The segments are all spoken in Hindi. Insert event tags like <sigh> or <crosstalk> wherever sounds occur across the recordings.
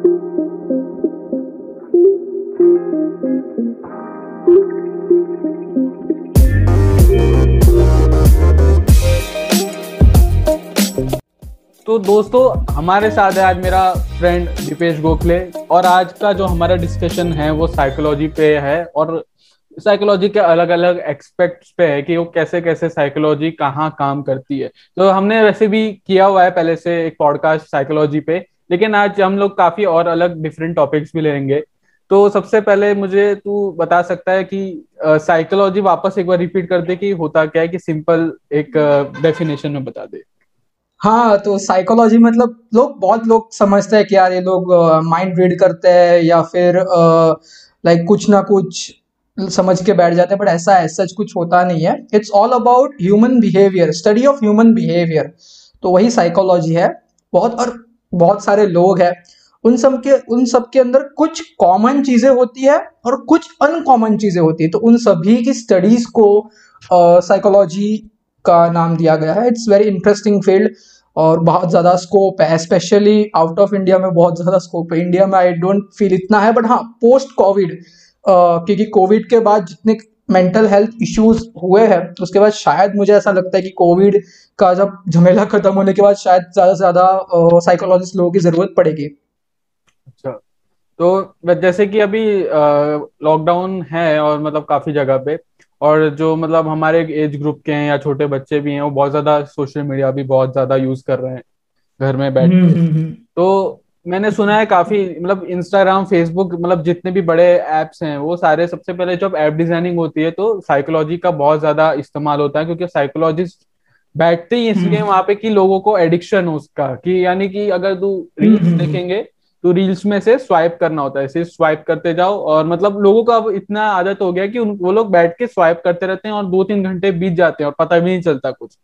तो दोस्तों, हमारे साथ है आज मेरा फ्रेंड दीपेश गोखले और आज का जो हमारा डिस्कशन है, वो साइकोलॉजी पे है और साइकोलॉजी के अलग अलग एक्सपेक्ट्स पे है कि वो कैसे कैसे साइकोलॉजी कहाँ काम करती है। तो हमने वैसे भी किया हुआ है पहले से एक पॉडकास्ट साइकोलॉजी पे। लेकिन आज हम लोग काफ़ी और अलग डिफरेंट टॉपिक्स भी लेंगे। तो सबसे पहले मुझे तू बता सकता है कि साइकोलॉजी वापस एक बार रिपीट कर दे कि होता क्या है कि सिंपल एक डेफिनेशन में बता दे। हाँ तो साइकोलॉजी मतलब लोग, बहुत लोग समझते हैं कि यार ये लोग माइंड रीड करते हैं या फिर लाइक कुछ ना कुछ समझ के बैठ जाते हैं बट ऐसा है सच कुछ होता नहीं है। It's all about human behaviour study of human behaviour तो वही साइकोलॉजी है। बहुत और बहुत सारे लोग हैं। उन सब के, उन सब के अंदर कुछ कॉमन चीज़ें होती है और कुछ अनकॉमन चीज़ें होती है। तो उन सभी की स्टडीज़ को साइकोलॉजी का नाम दिया गया है। इट्स वेरी इंटरेस्टिंग फ़ील्ड और बहुत ज़्यादा स्कोप है। स्पेशली आउट ऑफ़ इंडिया में बहुत ज़्यादा स्कोप है। इंडिया में आई डोंट फील इतना है बट हाँ पोस्ट कोविड क्योंकि कोविड के बाद जितने मेंटल हेल्थ इश्यूज़ हुए हैं उसके बाद शायद मुझे ऐसा लगता है कि कोविड का जब झमेला खत्म होने के बाद शायद ज़्यादा से ज़्यादा साइकोलॉजिस्ट लोगों की ज़रूरत पड़ेगी अच्छा तो जैसे कि अभी लॉकडाउन है और मतलब काफ़ी जगह पे और जो मतलब हमारे एज ग्रुप के हैं या छोटे बच्चे भी हैं वो बहुत ज़्यादा सोशल मीडिया भी बहुत ज़्यादा यूज़ कर रहे हैं घर में बैठ हम्म, हम्म, हम्म। तो मैंने सुना है काफ़ी मतलब इंस्टाग्राम फेसबुक मतलब जितने भी बड़े एप्स हैं वो सारे सबसे पहले जब ऐप डिज़ाइनिंग होती है तो साइकोलॉजी का बहुत ज़्यादा इस्तेमाल होता है क्योंकि साइकोलॉजिस्ट बैठते ही इसलिए वहाँ पे कि लोगों को एडिक्शन हो उसका कि यानी कि अगर तू रील्स देखेंगे तो रील्स में से स्वाइप करना होता है सिर्फ़ स्वाइप करते जाओ और मतलब लोगों का अब इतना आदत हो गया कि उन वो लोग बैठ के स्वाइप करते रहते हैं और दो तीन घंटे बीत जाते हैं और पता भी नहीं चलता कुछ।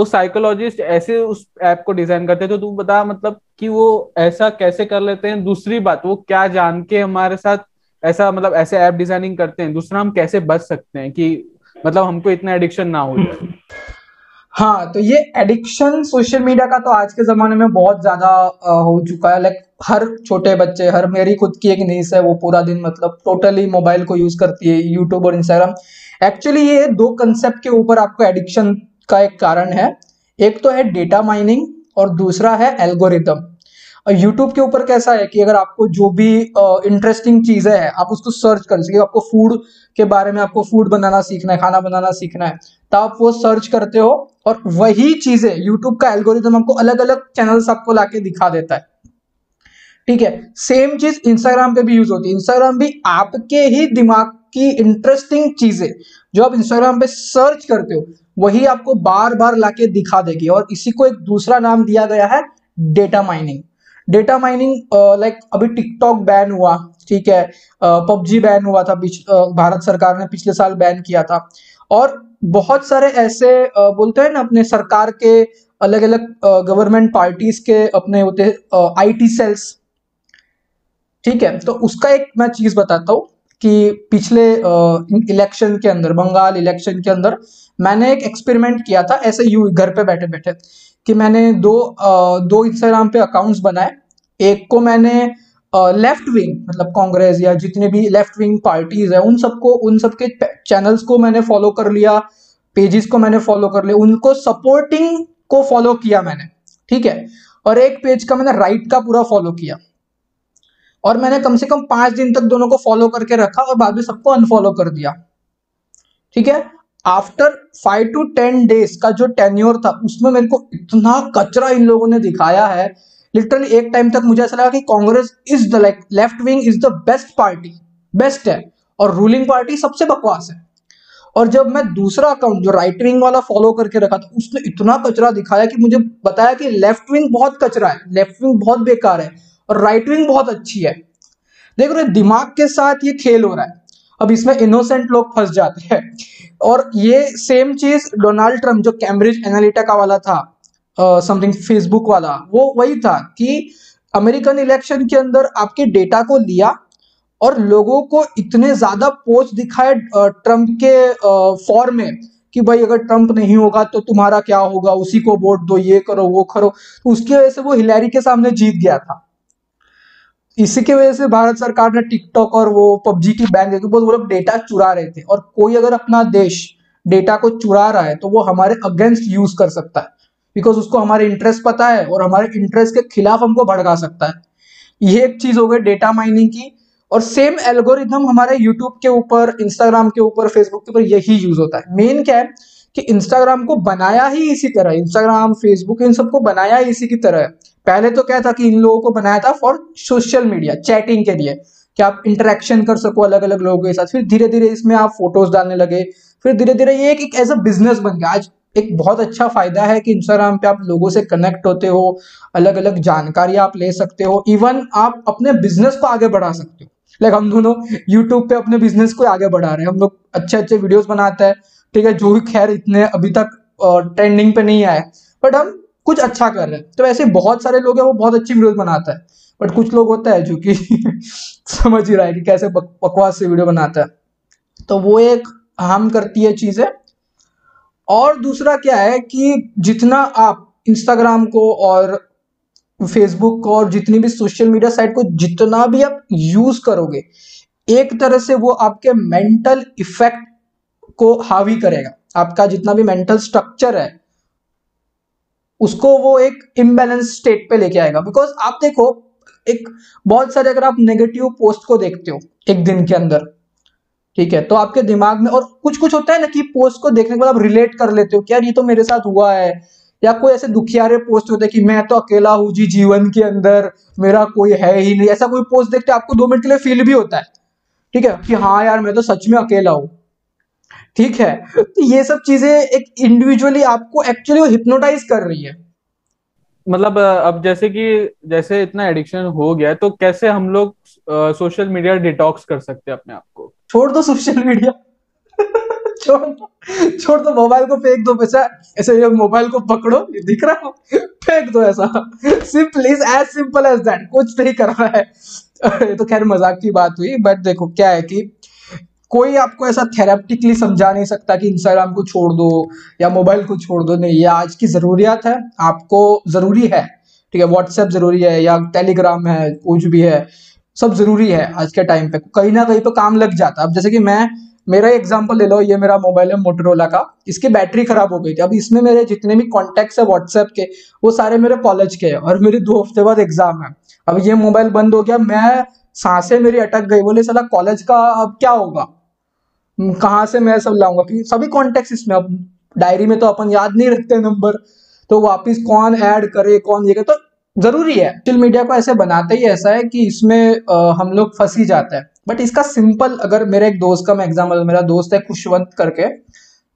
तो साइकोलॉजिस्ट ऐसे उस ऐप को डिज़ाइन करते हैं तो तू बता मतलब कि वो ऐसा कैसे कर लेते हैं? दूसरी बात, वो क्या जान के हमारे साथ ऐसा मतलब ऐसे ऐप डिज़ाइनिंग करते हैं? दूसरा, हम कैसे बच सकते हैं कि मतलब हमको इतना एडिक्शन ना हो जाए? हाँ तो ये एडिक्शन सोशल मीडिया का तो आज के जमाने में बहुत ज़्यादा हो चुका है। लाइक हर छोटे बच्चे, हर मेरी खुद की एक नीस है, वो पूरा दिन मतलब टोटली मोबाइल को यूज़ करती है यूट्यूब और इंस्टाग्राम एक्चुअली ये दो कंसेप्ट के ऊपर आपको एडिक्शन का एक कारण है। एक तो है डेटा माइनिंग और दूसरा है एल्गोरिदम यूट्यूब के ऊपर कैसा है कि अगर आपको जो भी इंटरेस्टिंग चीज़ें हैं, आप उसको सर्च कर सके आपको फ़ूड के बारे में आपको फ़ूड बनाना सीखना है, खाना बनाना सीखना है तो आप वो सर्च करते हो और वही चीज़ें यूट्यूब का एल्गोरिदम आपको अलग अलग चैनल्स आपको लाके दिखा देता है। ठीक है सेम चीज़ इंस्टाग्राम पे भी यूज़ होती है। इंस्टाग्राम भी आपके ही दिमाग की इंटरेस्टिंग चीज़ें, जो आप इंस्टाग्राम पे सर्च करते हो वही आपको बार बार लाके दिखा देगी और इसी को एक दूसरा नाम दिया गया है data mining data mining like अभी टिकटॉक बैन हुआ ठीक है पबजी बैन हुआ था uh, भारत सरकार ने पिछले साल बैन किया था। और बहुत सारे ऐसे बोलते हैं ना अपने सरकार के अलग अलग गवर्नमेंट पार्टीज़ के अपने होते आईटी सेल्स ठीक है तो उसका एक मैं चीज़ बताता हूँ कि पिछले इलेक्शन के अंदर बंगाल इलेक्शन के अंदर मैंने एक एक्सपेरिमेंट किया था ऐसे यू घर पे बैठे बैठे कि मैंने दो आ, दो इंस्टाग्राम पे अकाउंट्स बनाए। एक को मैंने लेफ़्ट विंग मतलब कांग्रेस या जितने भी लेफ़्ट विंग पार्टीज़ है उन सबको उन सबके चैनल्स को मैंने फॉलो कर लिया पेजेस को मैंने फॉलो कर लिया उनको सपोर्टिंग को फॉलो किया मैंने ठीक है? और एक पेज का मैंने राइट का पूरा फॉलो किया। और मैंने कम से कम पाँच दिन तक दोनों को फॉलो करके रखा और बाद में सबको अनफॉलो कर दिया ठीक है? After five to ten days का जो टेन्योर था, उसमें मेरे को इतना कचरा इन लोगों ने दिखाया है। लिटरली एक टाइम तक मुझे ऐसा लगा कि Congress is the like left wing is the best party best है, और रूलिंग पार्टी सबसे बकवास है। और जब मैं दूसरा अकाउंट जो राइट विंग वाला फॉलो करके रखा था उसने इतना कचरा दिखाया कि मुझे बताया कि लेफ़्ट विंग बहुत कचरा है लेफ़्ट विंग बहुत बेकार है, और राइट विंग बहुत अच्छी है। देख रहे दिमाग के साथ ये खेल हो रहा है। अब इसमें इनोसेंट लोग फंस जाते हैं। और ये सेम चीज़ डोनाल्ड ट्रंप जो कैम्ब्रिज एनालिटिका वाला था समथिंग uh, फेसबुक वाला वो वही था कि अमेरिकन इलेक्शन के अंदर आपके डेटा को लिया और लोगों को इतने ज़्यादा पोच दिखाए ट्रंप के फॉर्म में कि भाई अगर ट्रंप नहीं होगा तो तुम्हारा क्या होगा उसी को वोट दो ये करो वो करो। तो उसकी वजह से वो हिलैरी के सामने जीत गया था। इसी की वजह से भारत सरकार ने टिकटॉक और वो पबजी की बैन करके वो लोग डेटा चुरा रहे थे। और कोई अगर अपना देश डेटा को चुरा रहा है तो वो हमारे अगेंस्ट यूज़ कर सकता है। बिकॉज़ उसको हमारे इंटरेस्ट पता है और हमारे इंटरेस्ट के खिलाफ हमको भड़का सकता है। ये एक चीज़ हो गई डेटा माइनिंग की। और सेम एल्गोरिथम हमारे यूट्यूब के ऊपर इंस्टाग्राम के ऊपर फेसबुक के ऊपर यही यूज़ होता है। मेन क्या है कि इंस्टाग्राम को बनाया ही इसी तरह इंस्टाग्राम फेसबुक इन सबको बनाया ही इसी की तरह पहले तो क्या था कि इन लोगों को बनाया था फॉर सोशल मीडिया चैटिंग के लिए, कि आप इंटरेक्शन कर सको अलग अलग लोगों के साथ। फिर धीरे धीरे इसमें आप फ़ोटोज़ डालने लगे। फिर धीरे धीरे ये एक एज अ बिज़नेस बन गया। आज एक बहुत अच्छा फ़ायदा है कि इंस्टाग्राम पे आप लोगों से कनेक्ट होते हो अलग अलग जानकारी आप ले सकते हो। इवन आप अपने बिज़नेस को आगे बढ़ा सकते हो। लाइक हम दोनों यूट्यूब पे अपने बिज़नेस को आगे बढ़ा रहे हैं। हम लोग अच्छे अच्छे वीडियोस बनाते हैं। ठीक है, जो भी खैर इतने अभी तक ट्रेंडिंग पे नहीं आए बट हम कुछ अच्छा कर रहे हैं। तो ऐसे बहुत सारे लोग हैं, वो बहुत अच्छी वीडियोस बनाता है। बट कुछ लोग होता है जो कि <laughs> समझ ही रहा है कि कैसे बकवास से वीडियो बनाता है। तो वो एक हार्म करती है चीज़ें। और दूसरा क्या है कि जितना आप इंस्टाग्राम को और फेसबुक को और जितनी भी सोशल मीडिया साइट को जितना भी आप यूज़ करोगे, एक तरह से वो आपके मेंटल इफ़ेक्ट को हावी करेगा। आपका जितना भी मेंटल स्ट्रक्चर है उसको वो एक इम्बेलेंस स्टेट पे लेके आएगा। बिकॉज़ आप देखो, एक बहुत सारे अगर आप नेगेटिव पोस्ट को देखते हो, एक दिन के अंदर, ठीक है तो आपके दिमाग में और कुछ कुछ होता है ना कि पोस्ट को देखने के बाद आप रिलेट कर लेते हो कि यार ये तो मेरे साथ हुआ है। या कोई ऐसे दुखियारे पोस्ट होते हैं कि मैं तो अकेला हूँ जी जीवन के अंदर, मेरा कोई है ही नहीं। ऐसा कोई पोस्ट देखते आपको दो मिनट के लिए फील भी होता है, ठीक है, कि हाँ यार मैं तो सच में अकेला हूँ। ठीक है? तो ये सब चीज़ें एक इंडिविजुअली आपको एक्चुअली वो हिप्नोटाइज कर रही है। मतलब अब जैसे कि जैसे इतना एडिक्शन हो गया तो कैसे हम लोग सोशल मीडिया डिटॉक्स कर सकते हैं अपने आप को? छोड़ दो सोशल मीडिया छोड़ दो। छोड़ दो मोबाइल को फेंक दो पैसा ऐसे ये मोबाइल को पकड़ो दिख रहा हो? फेंक दो ऐसा। Simple is as simple as that कुछ नहीं कर रहा है। <laughs> ये तो खैर मज़ाक की बात हुई बट देखो क्या है कि कोई आपको ऐसा थेरेप्टिकली समझा नहीं सकता कि इंस्टाग्राम को छोड़ दो या मोबाइल को छोड़ दो। नहीं, ये आज की ज़रूरियात है, आपको ज़रूरी है, ठीक है व्हाट्सएप ज़रूरी है या टेलीग्राम है, कुछ भी है, सब ज़रूरी है आज के टाइम पे। कहीं ना कहीं तो काम लग जाता। अब जैसे कि मैं, मेरा एग्ज़ाम्पल ले लो, ये मेरा मोबाइल है मोटरोला का। इसकी बैटरी खराब हो गई थी। अब इसमें मेरे जितने भी कॉन्टेक्ट है व्हाट्सएप के, वो सारे मेरे कॉलेज के हैं और मेरे दो हफ़्ते बाद एग्ज़ाम है। अब ये मोबाइल बंद हो गया, मैं साँसें मेरी अटक गई। बोले, सला कॉलेज का अब क्या होगा? कहाँ से मैं सब लाऊँगा? क्योंकि सभी कॉन्टेक्ट इसमें अब डायरी में तो अपन याद नहीं रखते नंबर तो वापिस कौन ऐड करे कौन ये करे? तो ज़रूरी है सोशल मीडिया को ऐसे बनाते ही ऐसा है कि इसमें आ, हम लोग फंस ही जाते हैं। बट इसका सिंपल अगर मेरे एक दोस्त का मैं एग्ज़ाम्पल मेरा दोस्त है खुशवंत करके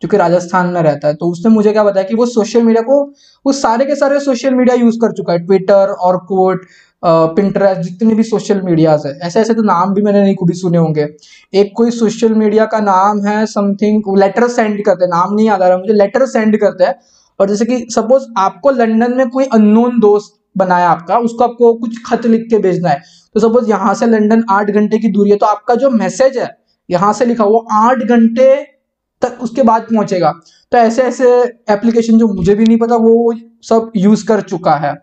जो कि राजस्थान में रहता है तो उसने मुझे क्या बताया कि वो सोशल मीडिया को वो सारे के सारे सोशल मीडिया यूज़ कर चुका है ट्विटर और कोट पिंटरेस्ट जितने भी सोशल मीडियाज है। ऐसे ऐसे तो नाम भी मैंने नहीं कभी सुने होंगे। एक कोई सोशल मीडिया का नाम है समथिंग लेटर सेंड करते हैं। नाम नहीं याद आ रहा, मुझे लेटर सेंड करते हैं। और जैसे कि सपोज़ आपको लंदन में कोई अननोन दोस्त बनाया आपका, उसको आपको कुछ खत लिख के भेजना है। तो सपोज़ यहाँ से लंदन आठ घंटे की दूरी है तो आपका जो मैसेज है, यहाँ से लिखा, वो आठ घंटे तक उसके बाद पहुंचेगा। तो ऐसे ऐसे एप्लीकेशन जो मुझे भी नहीं पता, वो सब यूज़ कर चुका है।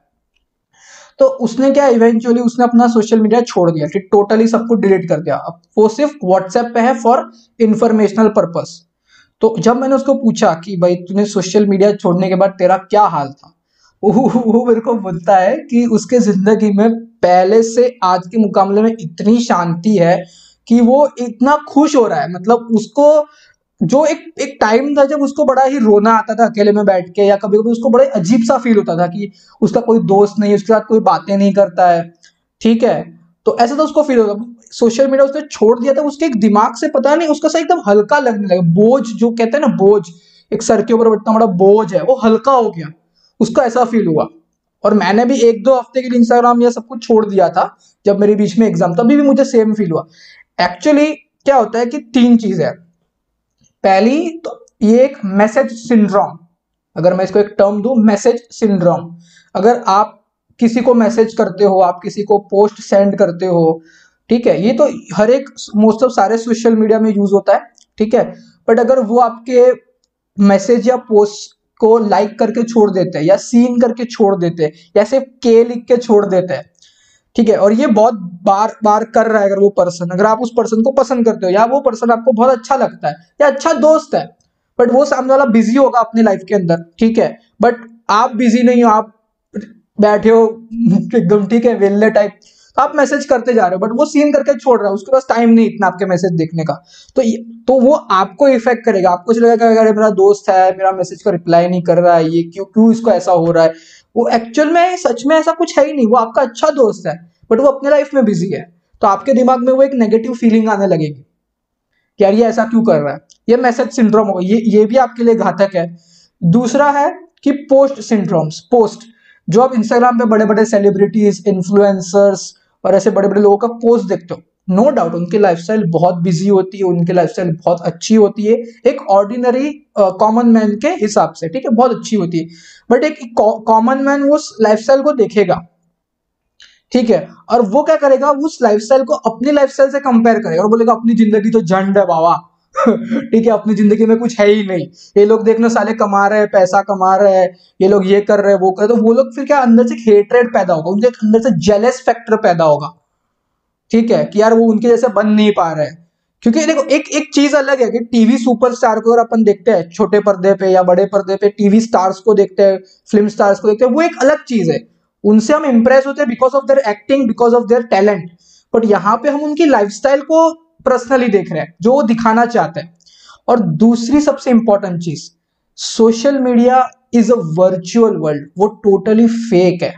तो उसने क्या इवेंचुअली उसने अपना सोशल मीडिया छोड़ दिया ठीक टोटली सबको डिलीट कर दिया। अब वो सिर्फ़ व्हाट्सएप पे है फॉर इंफॉर्मेशनल पर्पस तो जब मैंने उसको पूछा कि भाई, तूने सोशल मीडिया छोड़ने के बाद तेरा क्या हाल था? वो मेरे को बोलता है कि उसके ज़िंदगी में पहले से आज के मुकाबले में इतनी शांति है कि वो इतना खुश हो रहा है। मतलब उसको जो एक एक टाइम था जब उसको बड़ा ही रोना आता था अकेले में बैठ के या कभी कभी उसको बड़ा अजीब सा फील होता था कि उसका कोई दोस्त नहीं, उसके साथ कोई बातें नहीं करता है। ठीक है? तो ऐसा तो उसको फील होता सोशल मीडिया उसने छोड़ दिया था, उसके एक दिमाग से पता नहीं, उसका सा एकदम हल्का लगने लगा। बोझ, जो कहते हैं ना, बोझ, एक सर के ऊपर इतना बड़ा बोझ है, वो हल्का हो गया। उसका ऐसा फील हुआ। और मैंने भी एक दो हफ़्ते के लिए इंस्टाग्राम या सब कुछ छोड़ दिया था, जब मेरे बीच में एग्ज़ाम तभी भी मुझे सेम फील हुआ। एक्चुअली क्या होता है कि तीन चीज़ है। पहली तो ये एक मैसेज सिंड्रोम। अगर मैं इसको एक टर्म दू, मैसेज सिंड्रोम। अगर आप किसी को मैसेज करते हो, आप किसी को पोस्ट सेंड करते हो, ठीक है, ये तो हर एक मोस्ट ऑफ़ सारे सोशल मीडिया में यूज़ होता है, ठीक है। बट अगर वो आपके मैसेज या पोस्ट को लाइक करके छोड़ देते हैं, या सीन करके छोड़ देते हैं, या सिर्फ़ के लिख के छोड़ देते हैं ठीक है, और ये बहुत बार बार कर रहा है अगर वो पर्सन अगर आप उस पर्सन को पसंद करते हो, या वो पर्सन आपको बहुत अच्छा लगता है, या अच्छा दोस्त है बट वो सामने वाला बिज़ी होगा अपनी लाइफ के अंदर, ठीक है बट आप बिज़ी नहीं हो, आप बैठे हो, <laughs> एकदम ठीक है वेल्ले टाइप तो आप मैसेज करते जा रहे हो बट वो सीन करके छोड़ रहा है, उसके पास टाइम नहीं इतना आपके मैसेज देखने का तो तो वो आपको इफ़ेक्ट करेगा, आपको लगेगा अगर मेरा दोस्त है, मेरा मैसेज का रिप्लाई नहीं कर रहा है, ये क्यों क्यों इसको ऐसा हो रहा है वो एक्चुअल में, सच में ऐसा कुछ है ही नहीं, वो आपका अच्छा दोस्त है बट वो अपने लाइफ में बिज़ी है तो आपके दिमाग में वो एक नेगेटिव फीलिंग आने लगेगी, कि यार ये ऐसा क्यों कर रहा है? ये मैसेज सिंड्रोम होगा ये ये भी आपके लिए घातक है। दूसरा है कि पोस्ट सिंड्रोम्स पोस्ट जो आप इंस्टाग्राम पे बड़े बड़े सेलिब्रिटीज इन्फ्लुएंसर्स और ऐसे बड़े बड़े लोगों का पोस्ट देखते हो नो डाउट उनकी लाइफस्टाइल बहुत बिज़ी होती है, उनकी लाइफस्टाइल बहुत अच्छी होती है। एक ऑर्डिनरी कॉमन मैन के हिसाब से, ठीक है? बहुत अच्छी होती है। बट एक कॉमन मैन वो लाइफस्टाइल को देखेगा। ठीक है? और वो क्या करेगा? उस लाइफस्टाइल को अपनी लाइफस्टाइल से कंपेयर करेगा और बोलेगा, अपनी ज़िंदगी तो झंड है बाबा। <laughs> ठीक है? अपनी ज़िंदगी में कुछ है ही नहीं। ये लोग देखना साले कमा रहे हैं, पैसा कमा रहे हैं, ये लोग ये कर रहे हैं, वो कर रहे तो वो लोग फिर क्या, अंदर से हेटरेड पैदा होगा, उनके अंदर से जेलस फैक्टर पैदा होगा। ठीक है कि यार वो उनके जैसे बन नहीं पा रहे हैं। क्योंकि देखो, एक एक चीज़ अलग है कि टीवी सुपरस्टार को अगर अपन देखते हैं, छोटे पर्दे पे या बड़े पर्दे पे टीवी स्टार्स को देखते हैं फ़िल्म स्टार्स को देखते हैं, वो एक अलग चीज़ है। उनसे हम इम्प्रेस होते हैं because of their acting because of their talent but यहाँ पे हम उनकी लाइफस्टाइल को पर्सनली देख रहे हैं, जो वो दिखाना चाहते हैं। और दूसरी सबसे important cheese social media is a virtual world वो टोटली फेक है।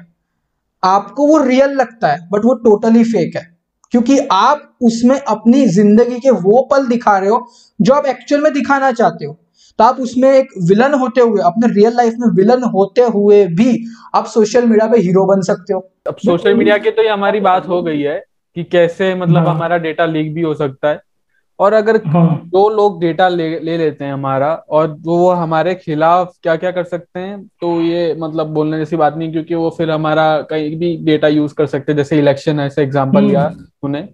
आपको वो रियल लगता है बट वो टोटली फेक है। क्योंकि आप उसमें अपनी ज़िंदगी के वो पल दिखा रहे हो जो आप एक्चुअल में दिखाना चाहते हो। तो आप उसमें एक विलन होते हुए अपने रियल लाइफ में विलन होते हुए भी आप सोशल मीडिया पे हीरो बन सकते हो। अब सोशल मीडिया की तो ये हमारी बात हो गई है कि कैसे मतलब हाँ। हमारा डेटा लीक भी हो सकता है। और अगर हाँ। दो लोग डेटा ले ले लेते हैं हमारा और वो हमारे खिलाफ क्या क्या कर सकते हैं तो ये मतलब बोलने जैसी बात नहीं क्योंकि वो फिर हमारा कहीं भी डेटा यूज़ कर सकते हैं जैसे इलेक्शन ऐसे एग्ज़ाम्पल लिया हम्म। उन्हें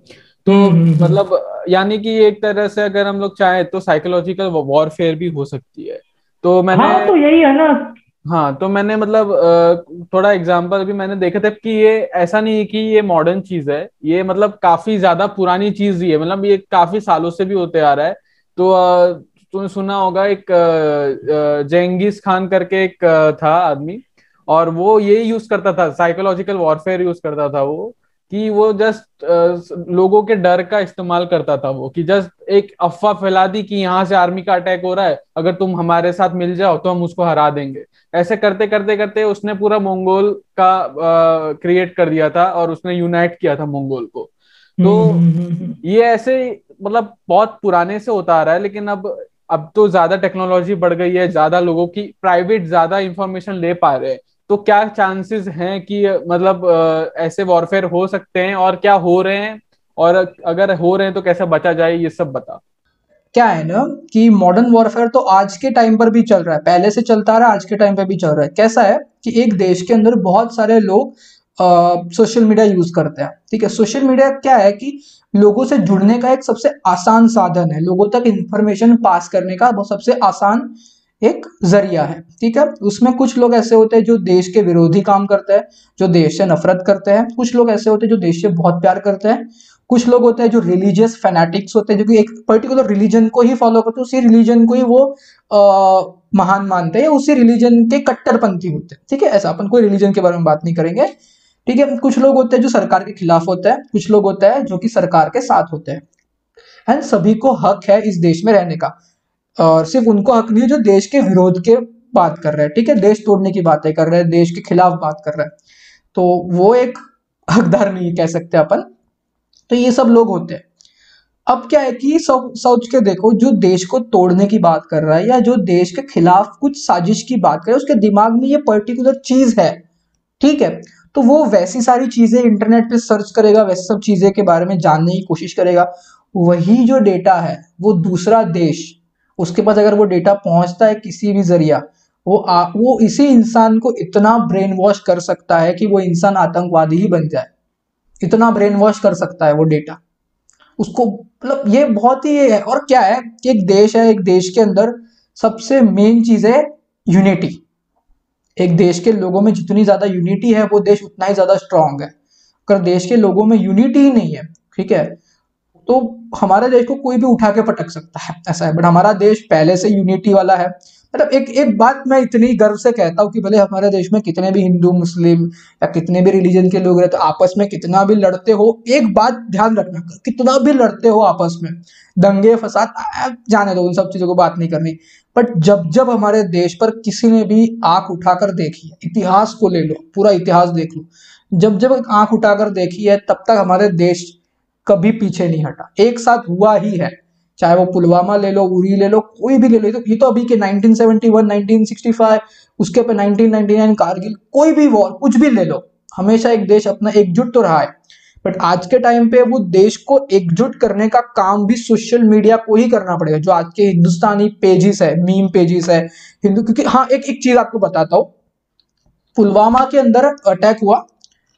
तो हम्म, हम्म, मतलब यानी कि एक तरह से अगर हम लोग चाहें तो साइकोलॉजिकल वॉरफेयर भी हो सकती है तो मैंने हाँ तो यही है ना हाँ तो मैंने मतलब थोड़ा एग्जांपल भी मैंने देखा था कि ये ऐसा नहीं है कि ये मॉडर्न चीज़ है, ये मतलब काफ़ी ज़्यादा पुरानी चीज़ ही है मतलब ये काफ़ी सालों से भी होते आ रहा है। तो तुमने सुना होगा एक जेंगिस खान करके एक था आदमी, और वो ये यूज़ करता था साइकोलॉजिकल वॉरफेयर यूज़ करता था वो कि वो जस्ट लोगों के डर का इस्तेमाल करता था वो कि जस्ट एक अफवाह फैला दी कि यहाँ से आर्मी का अटैक हो रहा है अगर तुम हमारे साथ मिल जाओ तो हम उसको हरा देंगे। ऐसे करते करते करते उसने पूरा मंगोल का क्रिएट कर दिया था और उसने यूनाइट किया था मंगोल को। तो ये ऐसे मतलब बहुत पुराने से होता आ रहा है लेकिन अब अब तो ज़्यादा टेक्नोलॉजी बढ़ गई है ज़्यादा लोगों की प्राइवेट ज़्यादा इंफॉर्मेशन ले पा रहे हैं। तो क्या चांसेस हैं कि मतलब ऐसे वॉरफेयर हो सकते हैं और क्या हो रहे हैं? और अगर हो रहे हैं तो कैसे बचा जाए, ये सब बता। क्या है ना कि मॉडर्न वॉरफेयर तो आज के टाइम पर भी चल रहा है, पहले से चलता रहा, आज के टाइम पर भी चल रहा है। कैसा है कि एक देश के अंदर बहुत सारे लोग सोशल मीडिया यूज़ करते हैं, ठीक है? सोशल मीडिया क्या है कि लोगों से जुड़ने का एक सबसे आसान साधन है, लोगों तक इंफॉर्मेशन पास करने का सबसे आसान एक ज़रिया है ठीक है? उसमें कुछ लोग ऐसे होते हैं जो देश के विरोधी काम करते हैं जो देश से नफरत करते हैं। कुछ लोग ऐसे होते हैं जो देश से बहुत प्यार करते हैं। कुछ लोग होते हैं जो रिलीजियस फैनेटिक्स होते हैं जो कि एक पर्टिकुलर रिलीजन को ही फॉलो करते हैं उसी रिलीजन को ही वो आ, महान मानते हैं उसी रिलीजन के कट्टरपंथी होते हैं ठीक है? ऐसा अपन कोई रिलीजन के बारे में बात नहीं करेंगे ठीक है? कुछ लोग होते हैं जो सरकार के खिलाफ होते हैं कुछ लोग होते हैं जो कि सरकार के साथ होते हैं। एंड सभी को हक है इस देश में रहने का। और सिर्फ़ उनको हक नहीं है जो देश के विरोध के बात कर रहे हैं। ठीक है, देश तोड़ने की बातें कर रहे हैं, देश के खिलाफ बात कर रहे हैं। तो वो एक हकदार नहीं कह सकते अपन। तो ये सब लोग होते हैं। अब क्या है कि सब सोच के देखो, जो देश को तोड़ने की बात कर रहा है या जो देश के खिलाफ कुछ साजिश की बात कर रहा है, उसके दिमाग में ये पर्टिकुलर चीज़ है। ठीक है तो वो वैसी सारी चीज़ें इंटरनेट पे सर्च करेगा, वैसे सब चीज़ें के बारे में जानने की कोशिश करेगा। वही जो डेटा है, वो दूसरा देश उसके पास अगर वो डेटा पहुँचता है किसी भी ज़रिया वो आ, वो इसी इंसान को इतना ब्रेन वॉश कर सकता है कि वो इंसान आतंकवादी ही बन जाए। इतना ब्रेन वॉश कर सकता है वो डेटा उसको मतलब ये बहुत ही है। और क्या है कि एक देश है एक देश के अंदर सबसे मेन चीज़ है यूनिटी एक देश के लोगों में जितनी ज़्यादा यूनिटी है वो देश उतना ही ज़्यादा स्ट्रांग है। अगर देश के लोगों में यूनिटी ही नहीं है ठीक है तो हमारे देश को कोई भी उठा के पटक सकता है, ऐसा है। बट हमारा देश पहले से यूनिटी वाला है। मतलब एक एक बात मैं इतनी गर्व से कहता हूँ कि भले हमारे देश में कितने भी हिंदू, मुस्लिम या कितने भी रिलीजन के लोग रहते तो आपस में कितना भी लड़ते हो, एक बात ध्यान रखना कितना भी लड़ते हो आपस में, दंगे, फसाद जाने दो, उन सब चीज़ों को बात नहीं करनी। बट जब जब हमारे देश पर किसी ने भी आँख उठाकर देखी है, इतिहास को ले लो, पूरा इतिहास देख लो, जब जब आँख उठाकर देखी है, तब तक हमारे देश कभी पीछे नहीं हटा। एक साथ हुआ ही है। चाहे वो पुलवामा ले लो, उरी ले लो, कोई भी ले लो तो ये तो अभी के 1971 1965 उसके पे 1999 कारगिल, कोई भी वॉर कुछ भी ले लो। हमेशा एक देश अपना एकजुट तो रहा है। बट आज के टाइम पे वो देश को एकजुट करने का काम भी सोशल मीडिया को ही करना पड़ेगा, जो आज के हिंदुस्तानी पेजेस है मीम पेजेस है, हिंदू क्योंकि हाँ एक एक चीज़ आपको बताता हूँ। पुलवामा के अंदर अटैक हुआ,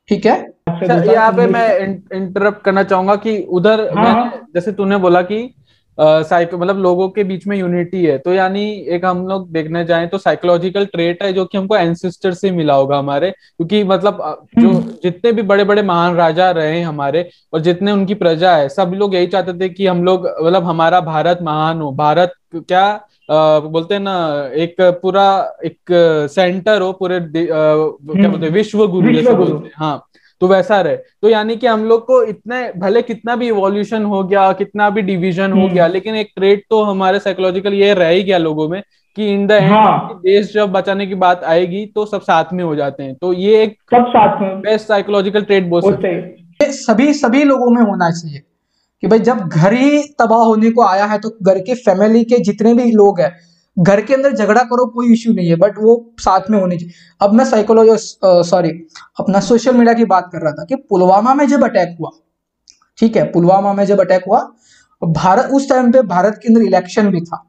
ठीक है? यहाँ पे मैं इंटरप्ट करना चाहूँगा कि उधर हाँ, हाँ। जैसे तूने बोला कि साइको मतलब लोगों के बीच में यूनिटी है तो यानी एक हम लोग देखने जाए तो साइकोलॉजिकल ट्रेट है जो कि हमको एंसिस्टर से मिला होगा हमारे क्योंकि मतलब जो हम्म। जितने भी बड़े बड़े महान राजा रहे हैं हमारे और जितने उनकी प्रजा है सब लोग यही चाहते थे कि हम लोग मतलब हमारा भारत महान हो भारत क्या आ, बोलते हैं ना एक पूरा एक सेंटर हो पूरे क्या हम्म। बोलते हैं विश्व गुरु जैसे बोलते हैं हाँ तो वैसा रहे। तो यानी कि हम लोग को इतने भले कितना भी इवोल्यूशन हो गया कितना भी डिवीज़न हो गया हम्म। लेकिन एक ट्रेड तो हमारे साइकोलॉजिकल ये रह ही गया लोगों में कि इन द एंड देश जब बचाने की बात आएगी तो सब साथ में हो जाते हैं। तो ये एक सब साथ में। बेस्ट साइकोलॉजिकल ट्रेड बोल सकते हैं। सभी सभी लोगों में होना चाहिए कि भाई जब घर ही तबाह होने को आया है तो घर के फैमिली के जितने भी लोग हैं घर के अंदर झगड़ा करो, कोई इश्यू नहीं है बट वो साथ में होनी चाहिए। अब मैं साइकोलॉजी सॉरी अपना सोशल मीडिया की बात कर रहा था कि पुलवामा में जब अटैक हुआ, ठीक है, पुलवामा में जब अटैक हुआ, भारत, उस टाइम पे भारत के अंदर इलेक्शन भी था।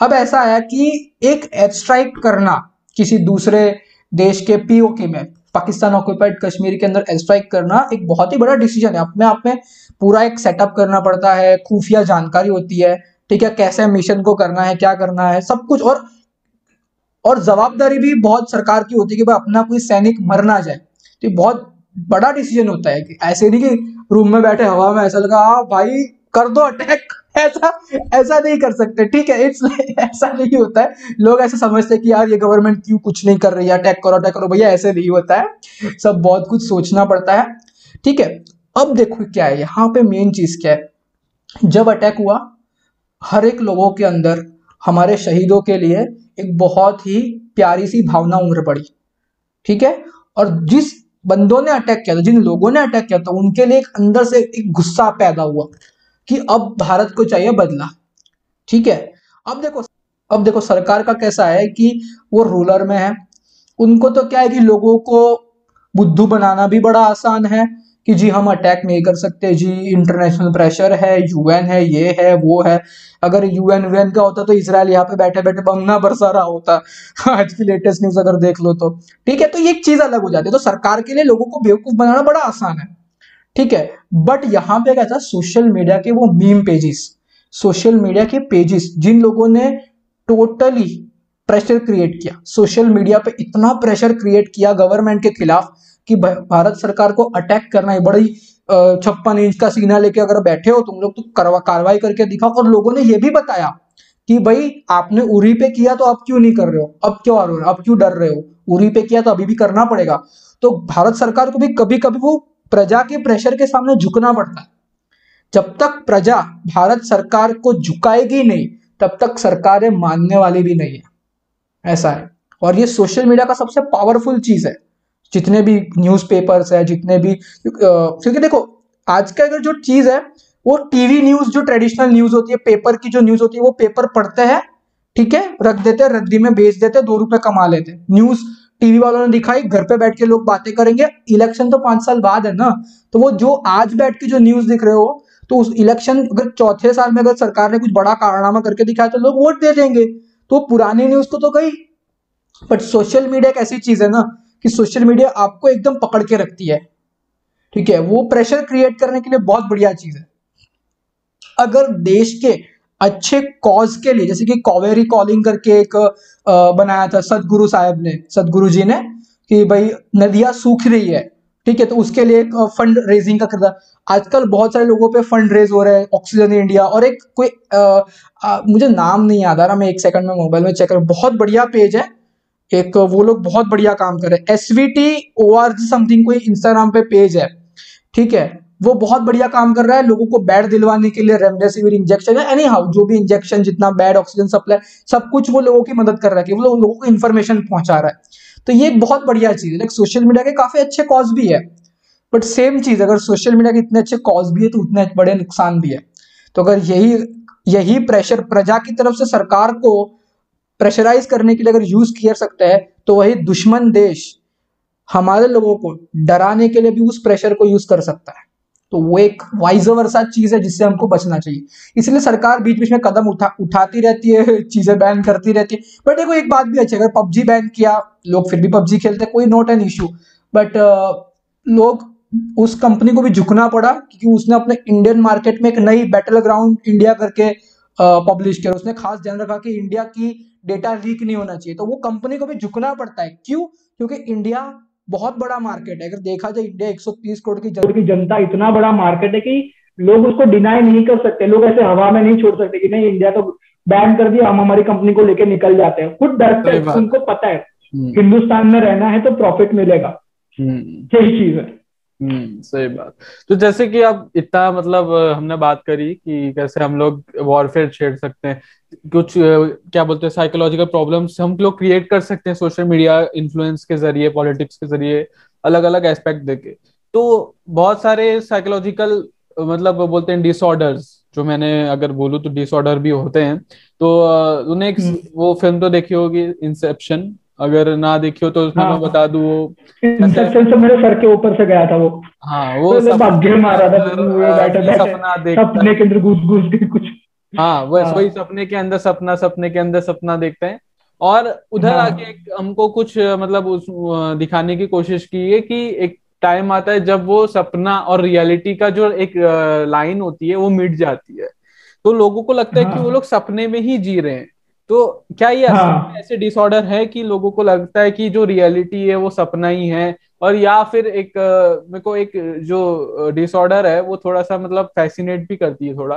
अब ऐसा आया कि एक एयर स्ट्राइक करना किसी दूसरे देश के पीओके में, पाकिस्तान ऑक्यूपाइड कश्मीर के अंदर एयर स्ट्राइक करना एक बहुत ही बड़ा डिसीज़न है। अपने आप में पूरा एक सेटअप करना पड़ता है, खुफिया जानकारी होती है ठीक है, कैसे मिशन को करना है, क्या करना है, सब कुछ। और और जवाबदारी भी बहुत सरकार की होती है कि भाई अपना कोई सैनिक मर ना जाए। तो बहुत बड़ा डिसीज़न होता है कि ऐसे नहीं कि रूम में बैठे हवा में ऐसा लगा हाँ भाई, कर दो अटैक <laughs> ऐसा ऐसा नहीं कर सकते। ठीक है इट्स <laughs> ऐसा नहीं होता है। लोग ऐसे समझते हैं कि यार, ये गवर्नमेंट क्यों कुछ नहीं कर रही है? अटैक करो अटैक करो। भैया, ऐसे नहीं होता है। सब बहुत कुछ सोचना पड़ता है। ठीक है, अब देखो क्या है। यहाँ पे मेन चीज़ क्या है? जब अटैक हुआ हर एक लोगों के अंदर हमारे शहीदों के लिए एक बहुत ही प्यारी सी भावना उम्र पड़ी। ठीक है? और जिस बंदों ने अटैक किया था, जिन लोगों ने अटैक किया था, उनके लिए एक अंदर से एक गुस्सा पैदा हुआ कि अब भारत को चाहिए बदला। ठीक है? अब देखो अब देखो, सरकार का कैसा है कि वो रूलर में है। उनको तो क्या है कि लोगों को बुद्धू बनाना भी बड़ा आसान है कि जी हम अटैक नहीं कर सकते, जी इंटरनेशनल प्रेशर है यूएन है, ये है, वो है। अगर यूएन यूएन का होता तो इसराइल यहाँ पे बैठे बैठे बमना बरसा रहा होता। <laughs> आज की लेटेस्ट न्यूज़ अगर देख लो तो। ठीक है तो ये एक चीज़ अलग हो जाती है। तो सरकार के लिए लोगों को बेवकूफ़ बनाना बड़ा आसान है। ठीक है बट यहाँ पे क्या था सोशल मीडिया के वो मीम पेजेस सोशल मीडिया के पेजेस जिन लोगों ने टोटली प्रेशर क्रिएट किया। सोशल मीडिया पे इतना प्रेशर क्रिएट किया गवर्नमेंट के खिलाफ कि भारत सरकार को अटैक करना है। बड़ी छप्पन इंच का सीना लेके अगर बैठे हो तुम लोग तो कार्रवाई करके दिखाओ। और लोगों ने यह भी बताया कि भाई, आपने उरी पे किया तो आप क्यों नहीं कर रहे हो? अब क्यों आ रहे हो? अब क्यों डर रहे हो? उरी पे किया तो अभी भी करना पड़ेगा। तो भारत सरकार को भी कभी कभी वो प्रजा के प्रेशर के सामने झुकना पड़ता है। जब तक प्रजा भारत सरकार को झुकाएगी नहीं, तब तक सरकारें मानने वाली भी नहीं है। ऐसा है। और ये सोशल मीडिया का सबसे पावरफुल चीज़ है। जितने भी न्यूज़पेपर्स है, जितने भी, क्योंकि देखो, आज का अगर जो चीज़ है, वो टीवी न्यूज़ जो ट्रेडिशनल न्यूज़ होती है पेपर की जो न्यूज़ होती है, वो पेपर पढ़ते हैं, ठीक है? रख देते हैं, रद्दी में बेच देते हैं, दो रुपए कमा लेते हैं। न्यूज़ टीवी वालों ने दिखाई, घर पे बैठ के लोग बातें करेंगे इलेक्शन तो पाँच साल बाद है ना? तो वो जो आज बैठ के जो न्यूज़ दिख रहे हो तो उस इलेक्शन अगर चौथे साल में अगर सरकार ने कुछ बड़ा कारनामा करके दिखाया तो लोग वोट दे देंगे। तो पुरानी न्यूज़ को तो गई बट सोशल मीडिया एक ऐसी चीज़ है ना कि सोशल मीडिया आपको एकदम पकड़ के रखती है। ठीक है वो प्रेशर क्रिएट करने के लिए बहुत बढ़िया चीज़ है। अगर देश के अच्छे कॉज के लिए जैसे कि कॉवेरी कॉलिंग करके एक बनाया था सदगुरु साहब ने सदगुरु जी ने कि भाई नदियाँ सूख रही है। ठीक है तो उसके लिए एक फंड रेजिंग का करता। आजकल बहुत सारे लोगों पे फंड रेज हो रहे हैं ऑक्सीजन इंडिया और एक कोई आ, आ, मुझे नाम नहीं याद आ रहा मैं एक सेकंड में मोबाइल में चेक कर बहुत बढ़िया पेज है। एक वो लोग बहुत बढ़िया काम कर रहे हैं। S V T O R something कोई इंस्टाग्राम पे पेज है। ठीक है? वो बहुत बढ़िया काम कर रहा है। लोगों को बेड दिलवाने के लिए रेमडेसिविर इंजेक्शन है। एनी हाउ जो भी इंजेक्शन जितना बेड ऑक्सीजन सप्लाई सब कुछ वो लोगों की मदद कर रहा है वो लोगों को इन्फॉर्मेशन पहुँचा रहा है। तो ये एक बहुत बढ़िया चीज़ है। लाइक सोशल मीडिया के काफ़ी अच्छे कॉज भी है। बट सेम चीज़, अगर सोशल मीडिया के इतने अच्छे कॉज भी है तो उतने बड़े नुकसान भी है। तो अगर यही यही प्रेशर प्रजा की तरफ़ से सरकार को प्रेशराइज करने के लिए अगर यूज़ किया सकता है तो वही दुश्मन देश हमारे लोगों को डराने के लिए भी उस प्रेशर को यूज़ कर सकता है। तो वो एक वाइज वर्सा चीज़ है जिससे हमको बचना चाहिए। इसलिए सरकार बीच बीच में कदम उठा, उठाती रहती है, <laughs> चीज़ें बैन करती रहती है। बट देखो, एक बात भी अच्छी अगर पबजी बैन किया, लोग फिर भी पबजी खेलते कोई नॉट एन इशू बट लोग उस कंपनी को भी झुकना पड़ा, क्योंकि उसने अपने इंडियन मार्केट में एक नई बैटल ग्राउंड इंडिया करके पब्लिश किया उसने खास ध्यान रखा कि इंडिया की डेटा लीक नहीं होना चाहिए। तो वो कंपनी को भी झुकना पड़ता है। क्यों? क्योंकि इंडिया बहुत बड़ा मार्केट है। अगर देखा जाए इंडिया 130 करोड़ की की जनता इतना बड़ा मार्केट है कि लोग उसको डिनाई नहीं कर सकते। लोग ऐसे हवा में नहीं छोड़ सकते कि नहीं इंडिया तो बैन कर दिया हम हमारी कंपनी को लेकर निकल जाते हैं। खुद डरते हैं उनको पता है। हम्म। हिंदुस्तान में रहना है तो प्रॉफिट मिलेगा। हम्म। यही चीज़ है। हम्म सही बात। तो जैसे कि अब इतना मतलब हमने बात करी कि कैसे हम लोग वॉरफेयर छेड़ सकते हैं कुछ क्या बोलते हैं साइकोलॉजिकल प्रॉब्लम्स हम लोग क्रिएट कर सकते हैं सोशल मीडिया इन्फ्लुएंस के ज़रिए पॉलिटिक्स के ज़रिए अलग अलग एस्पेक्ट देके तो बहुत सारे साइकोलॉजिकल मतलब बोलते हैं डिसऑर्डर्स जो मैंने अगर बोलूँ तो डिसऑर्डर भी होते हैं। तो उन्हें एक हम्म। वो फ़िल्म तो देखी होगी इंसेप्शन अगर ना देखी हो तो उसमें हाँ, मैं बता दू वो इंसेप्शन से मेरे सर के ऊपर से गया था वो। हाँ वो तो सब मारा था सपना देख सपने के अंदर घुस घुस के कुछ। हाँ वह हाँ। वही सपने के अंदर सपना सपने के अंदर सपना देखते हैं। और उधर हाँ। आके हमको कुछ मतलब उस दिखाने की कोशिश की है कि एक टाइम आता है जब वो सपना और रियलिटी का जो एक लाइन होती है वो मिट जाती है। तो लोगों को लगता है कि वो हाँ। लोग सपने में ही जी रहे हैं। तो क्या ये हाँ. ऐसे डिसऑर्डर है कि लोगों को लगता है कि जो रियलिटी है वो सपना ही है? और या फिर एक मेरे को एक जो डिसऑर्डर है वो थोड़ा सा मतलब फैसिनेट भी करती है थोड़ा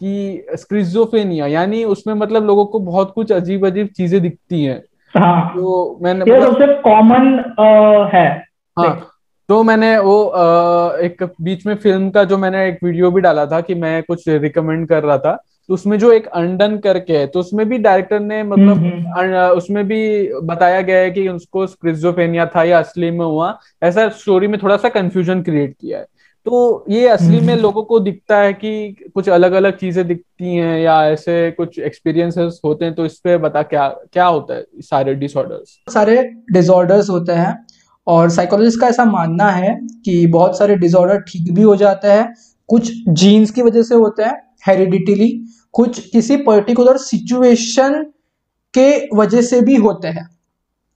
कि स्क्रिजोफेनिया यानी उसमें मतलब लोगों को बहुत कुछ अजीब अजीब चीज़ें दिखती हैं। हाँ, तो मैंने ये सबसे कॉमन है। हाँ। तो मैंने वो आ, एक बीच में फ़िल्म का जो मैंने एक वीडियो भी डाला था कि मैं कुछ रिकमेंड कर रहा था तो उसमें जो एक अंडन करके है तो उसमें भी डायरेक्टर ने मतलब हम्म, हम्म। उसमें भी बताया गया है कि उसको स्क्रिजोफेनिया था या असली में हुआ ऐसा स्टोरी में थोड़ा सा कंफ्यूजन क्रिएट किया है तो ये असली में हम्म। लोगों को दिखता है कि कुछ अलग अलग चीज़ें दिखती हैं या ऐसे कुछ एक्सपीरियंसेस होते हैं तो इस पे बता क्या क्या होता है सारे डिसऑर्डर्स सारे डिसऑर्डर्स होते हैं और साइकोलॉजिस्ट का ऐसा मानना है कि बहुत सारे डिसऑर्डर ठीक भी हो जाते हैं कुछ जीन्स की वजह से होते हैं हेरिडिटीली कुछ किसी पर्टिकुलर सिचुएशन के वजह से भी होते हैं।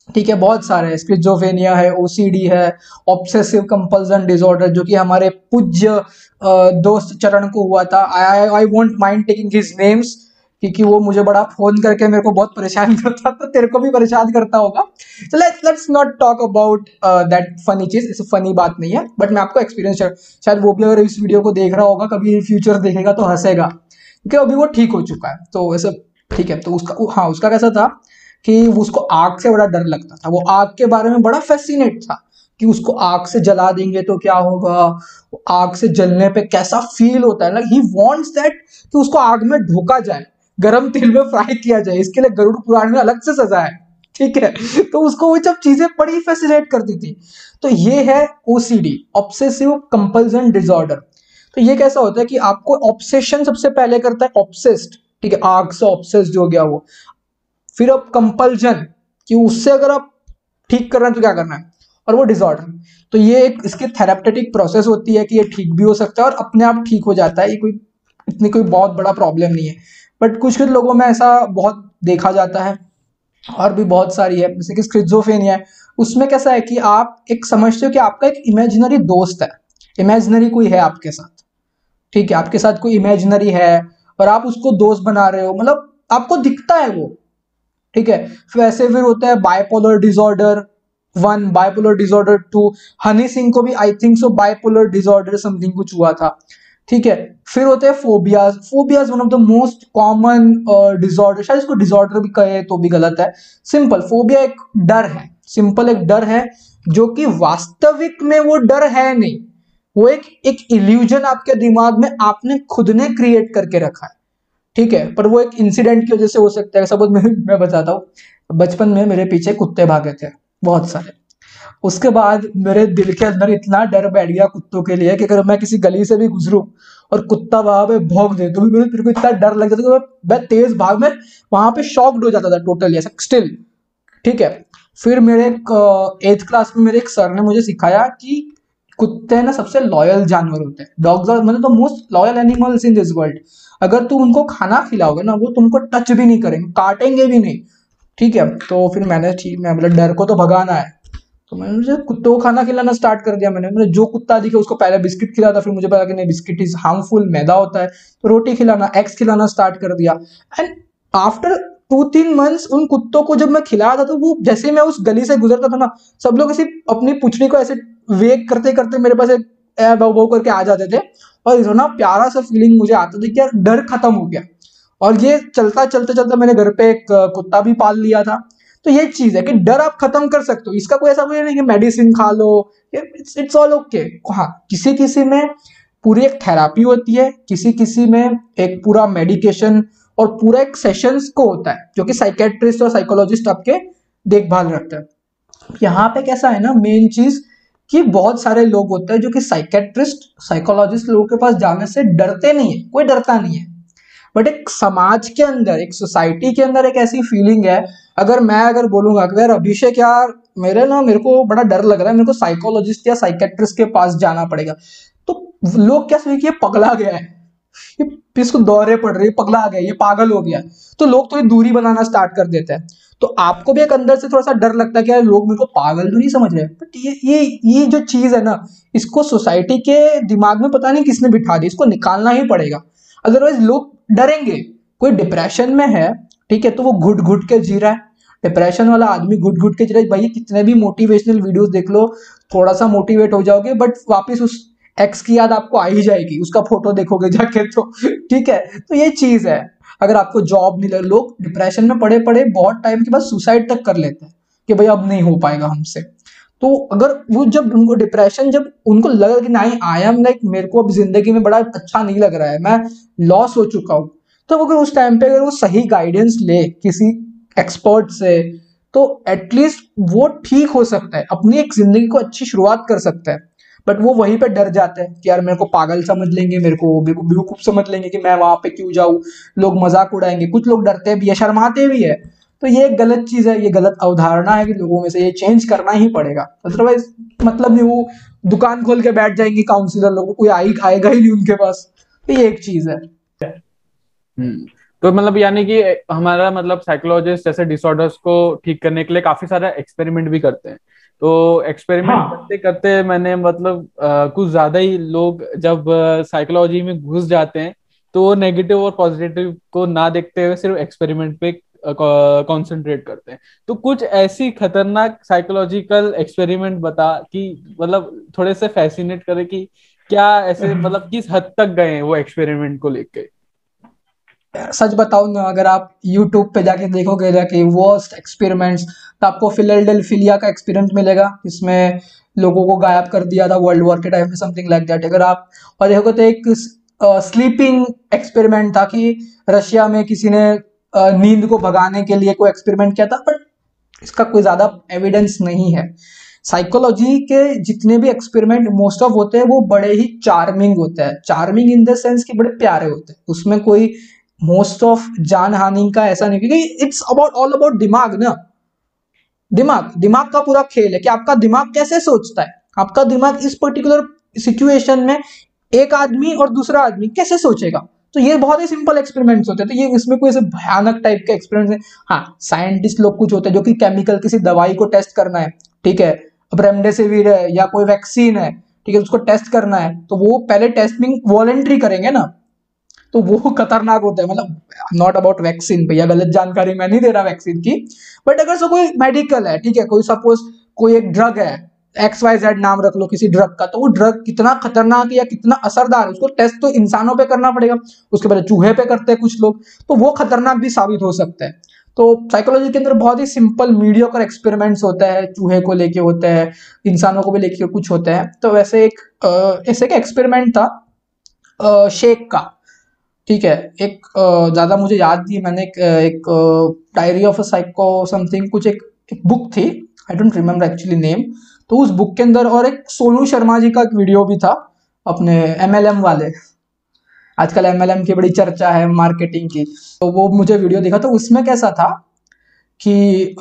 ठीक है, बहुत सारे स्क्रिजोफेनिया है ओसीडी है ऑब्सेसिव कंपल्सन डिसऑर्डर जो कि हमारे पूज्य दोस्त चरण को हुआ था। I I won't mind taking his names क्योंकि वो मुझे बड़ा फ़ोन करके मेरे को बहुत परेशान <laughs> करता तो तेरे को भी परेशान करता होगा। तो let's let's not talk about that funny चीज़। इसे फनी बात नहीं है बट मैं आपको एक्सपीरियंस शायद वो भी अगर इस वीडियो को देख रहा होगा, कभी फ्यूचर देखेगा तो हंसेगा। क्योंकि अभी वो ठीक हो चुका है। तो वैसे ठीक है तो उसका हाँ उसका कैसा था कि उसको आग से बड़ा डर लगता था। वो आग के बारे में बड़ा फैसिनेट था कि उसको आग से जला देंगे तो क्या होगा? आग से जलने पे कैसा फील होता है ही वॉन्ट्स दैट कि उसको आग में ढोका जाए, गरम तेल में फ्राई किया जाए। इसके लिए गरुड़ पुराण में अलग से सजा है, ठीक है? तो उसको वो जब चीज़ें बड़ी फैसिनेट करती थी। तो ये है ओसीडी ऑब्सेसिव कंपल्सन डिसऑर्डर तो ये कैसा होता है कि आपको ऑब्सेशन सबसे पहले करता है ऑब्सेस्ड ठीक है, आग से ऑब्सेस्ड हो गया वो। फिर अब कंपल्जन कि उससे अगर आप ठीक कर रहे हैं तो क्या करना है? और वो डिसऑर्डर तो ये एक इसकी थेरापेटिक प्रोसेस होती है कि ये ठीक भी हो सकता है और अपने आप ठीक हो जाता है, ये कोई, इतनी कोई बहुत बड़ा प्रॉब्लम नहीं है। बट कुछ कुछ लोगों में ऐसा बहुत देखा जाता है, और भी बहुत सारी है, जैसे कि स्क्रिजोफेनिया है उसमें कैसा है कि आप एक समझते हो कि आपका एक इमेजिनरी दोस्त है इमेजिनरी कोई है आपके साथ। ठीक है, आपके साथ कोई इमेजिनरी है और आप उसको दोस्त बना रहे हो मतलब आपको दिखता है वो, ठीक है। वैसे फिर होता है bipolar disorder one bipolar disorder two Honey Singh को भी I think so bipolar disorder something कुछ हुआ था, ठीक है। फिर होते हैं phobias phobias one of the most common disorder शायद इसको डिसऑर्डर भी कहे तो भी गलत है। सिंपल फोबिया एक डर है सिंपल एक डर है जो कि वास्तविक में वो डर है नहीं। वो एक एक इल्यूजन आपके दिमाग में आपने खुद ने क्रिएट करके रखा है। ठीक है? पर वो एक इंसिडेंट की वजह से हो सकता है। सपोज़ मैं मैं बताता हूँ। बचपन में मेरे पीछे कुत्ते भागे थे, बहुत सारे। उसके बाद मेरे दिल के अंदर इतना डर बैठ गया कुत्तों के लिए कि अगर मैं किसी गली से भी गुजरू और कुत्ता वहाँ पे भोग दे तो भी मेरे को इतना डर लग जाता था मैं तेज भाग, में वहाँ पे शॉक्ड हो जाता था टोटली ऐसा स्टिल ठीक है? फिर मेरे एक एथ क्लास में मेरे एक सर ने मुझे सिखाया कि कुत्ते ना, सबसे लॉयल जानवर होते हैं। डॉग्स आर मतलब the most loyal animals in this world अगर तुम उनको खाना खिलाओगे ना, वो तुमको टच भी नहीं करेंगे, काटेंगे भी नहीं। ठीक है तो फिर मैंने ठीक मैं मतलब डर को तो भगाना है। तो मैंने मुझे कुत्तों को खाना खिलाना स्टार्ट कर दिया मैंने। मैंने जो कुत्ता दिखे, उसको पहले बिस्किट खिलाता फिर मुझे पता कि नहीं, बिस्किट इज़ हार्मफुल मैदा होता है। तो रोटी खिलाना एग्स खिलाना स्टार्ट कर दिया। एंड आफ्टर टू तीन मंथ्स उन कुत्तों को जब मैं खिलाया था तो वो जैसे मैं उस गली से गुजरता था ना, सब लोग ऐसी अपनी पुछड़ी को ऐसे वेक करते करते मेरे पास एक बहु बहु करके आ जाते थे। और इतना प्यारा सा फीलिंग मुझे आता था कि यार डर खत्म हो गया। और ये चलता, चलते चलते मैंने घर पे एक, कुत्ता भी पाल लिया था। तो ये चीज़ है कि डर आप खत्म कर सकते हो। इसका कोई ऐसा कोई नहीं कि मेडिसिन खा लो। इट्स इट्स ऑल ओके हाँ किसी किसी में पूरी एक थेरापी होती है। किसी किसी में एक पूरा मेडिकेशन और पूरा एक सेशंस को होता है, जो कि साइकेट्रिस्ट और साइकोलॉजिस्ट आपके देखभाल रखते हैं। यहाँ पे कैसा है ना मेन चीज़ कि बहुत सारे लोग होते हैं जो कि साइकेट्रिस्ट साइकोलॉजिस्ट लोगों के पास जाने से डरते नहीं है, कोई डरता नहीं है। बट एक समाज के अंदर, एक सोसाइटी के अंदर एक ऐसी फीलिंग है, अगर मैं अगर बोलूँगा अगर अभिषेक यार, मेरे ना, मेरे को बड़ा डर लग रहा है, मेरे को साइकोलॉजिस्ट या साइकेट्रिस्ट के पास जाना पड़ेगा। तो लोग क्या सोचे कि ये पगला गया है, ये इसको दौरे पड़ रही पगला गया ये पागल हो गया तो लोग तो ये दूरी बनाना स्टार्ट कर देते हैं। तो आपको भी एक अंदर से थोड़ा सा डर लगता है कि यार लोग मेरे को पागल तो नहीं समझ रहे। बट ये ये ये जो चीज़ है ना, इसको सोसाइटी के दिमाग में पता नहीं किसने बिठा दी, इसको निकालना ही पड़ेगा। अदरवाइज़ लोग डरेंगे। कोई डिप्रेशन में है, ठीक है तो वो घुट घुट के जी रहा है। डिप्रेशन वाला आदमी घुट घुट के जी रहा है, भाई, कितने भी मोटिवेशनल वीडियोस देख लो, थोड़ा सा मोटिवेट हो जाओगे बट वापस उस एक्स की याद आपको आ ही जाएगी, उसका फ़ोटो देखोगे जाके तो ठीक है? तो ये चीज़ है। अगर आपको जॉब लगे लोग डिप्रेशन में पड़े पड़े, बहुत टाइम के बाद सुसाइड तक कर लेते हैं कि भाई अब नहीं हो पाएगा हमसे। तो अगर वो जब उनको डिप्रेशन जब उनको लगा कि नहीं आई एम लाइक मेरे को अब ज़िंदगी में बड़ा अच्छा नहीं लग रहा है, मैं लॉस हो चुका हूँ तो अगर उस टाइम पे अगर वो सही गाइडेंस ले किसी एक्सपर्ट से तो एटलीस्ट वो ठीक हो सकता है, अपनी एक ज़िंदगी को अच्छी शुरुआत कर सकता है। बट वो वहीं पे डर जाते हैं कि यार मेरे को पागल समझ लेंगे मेरे को बेवकूफ़ समझ लेंगे कि मैं वहाँ पे क्यों जाऊँ लोग मज़ाक उड़ाएँगे। कुछ लोग डरते भी है शर्माते भी है। तो ये एक गलत चीज़ है ये गलत अवधारणा है कि लोगों में से ये चेंज करना ही पड़ेगा। अदरवाइज़ मतलब नहीं वो दुकान खोल के बैठ जाएँगे काउंसिलर लोग कोई आएगा ही नहीं उनके पास। तो ये एक चीज़ है। हम्म, तो मतलब यानी कि हमारा मतलब साइकोलॉजिस्ट जैसे डिसऑर्डर्स को ठीक करने के लिए काफ़ी सारा एक्सपेरिमेंट भी करते हैं। तो एक्सपेरिमेंट हाँ. करते करते मैंने मतलब आ, कुछ ज़्यादा ही लोग जब साइकोलॉजी में घुस जाते हैं तो वो नेगेटिव और पॉजिटिव को ना देखते हुए सिर्फ़ एक्सपेरिमेंट पे कंसंट्रेट करते हैं। तो कुछ ऐसी खतरनाक साइकोलॉजिकल एक्सपेरिमेंट बता कि मतलब थोड़े से फैसिनेट करे कि क्या ऐसे मतलब किस हद तक गए वो एक्सपेरिमेंट को लेके। सच बताऊ ना, अगर आप यूट्यूब पे जाके देखोगे जाके वर्स्ट एक्सपेरिमेंट्स तो आपको फिलिया का एक्सपीरियंस मिलेगा इसमें लोगों को गायब कर दिया था वर्ल्ड वॉर के टाइम में समथिंग लाइक दैट अगर आप, और देखोगे तो एक स्लीपिंग एक्सपेरिमेंट था कि रशिया में किसी ने नींद को भगाने के लिए कोई एक्सपेरिमेंट किया था बट इसका कोई ज़्यादा एविडेंस नहीं है। साइकोलॉजी के जितने भी एक्सपेरिमेंट मोस्ट ऑफ़ होते हैं, वो बड़े ही चार्मिंग होते हैं। चार्मिंग इन द सेंस कि बड़े प्यारे होते हैं। उसमें कोई मोस्ट ऑफ़ जान हानि का ऐसा नहीं, क्योंकि इट्स अबाउट ऑल अबाउट दिमाग ना। दिमाग दिमाग का पूरा खेल है कि आपका दिमाग कैसे सोचता है? आपका दिमाग इस पर्टिकुलर सिचुएशन में एक आदमी और दूसरा आदमी कैसे सोचेगा? तो ये बहुत ही सिंपल एक्सपेरिमेंट्स होते हैं। तो ये इसमें कोई ऐसे भयानक टाइप के एक्सपेरिमेंट है हाँ साइंटिस्ट लोग कुछ होते हैं जो कि केमिकल किसी दवाई को टेस्ट करना है, ठीक है? अब रेमडेसिविर है या कोई वैक्सीन है, ठीक है? उसको टेस्ट करना है तो वो पहले टेस्टिंग वॉलेंट्री करेंगे ना। तो वो खतरनाक होता है। मतलब नॉट अबाउट वैक्सीन भैया, गलत जानकारी मैं नहीं दे रहा वैक्सीन की। बट अगर सो कोई मेडिकल है, ठीक है, कोई सपोज़ कोई एक ड्रग है एक्स वाई जेड नाम रख लो किसी ड्रग का तो वो ड्रग कितना खतरनाक या कितना असरदार है, उसको टेस्ट तो इंसानों पे करना पड़ेगा। उसके पहले चूहे पे करते हैं कुछ लोग तो वो खतरनाक भी साबित हो सकता है। तो साइकोलॉजी के अंदर बहुत ही सिंपल मीडियोकर एक्सपेरिमेंट्स होता है, चूहे को लेके होते हैं, इंसानों को भी लेके कुछ होता है। तो वैसे एक ऐसे का एक्सपेरिमेंट था शेक का। ठीक है एक ज़्यादा मुझे याद नहीं मैंने एक, एक diary of a psycho something कुछ एक, एक बुक थी I don't remember actually name तो उस बुक के अंदर और एक सोनू शर्मा जी का एक वीडियो भी था अपने एमएलएम वाले। आजकल एमएलएम की बड़ी चर्चा है मार्केटिंग की तो वो मुझे वीडियो देखा तो उसमें कैसा था कि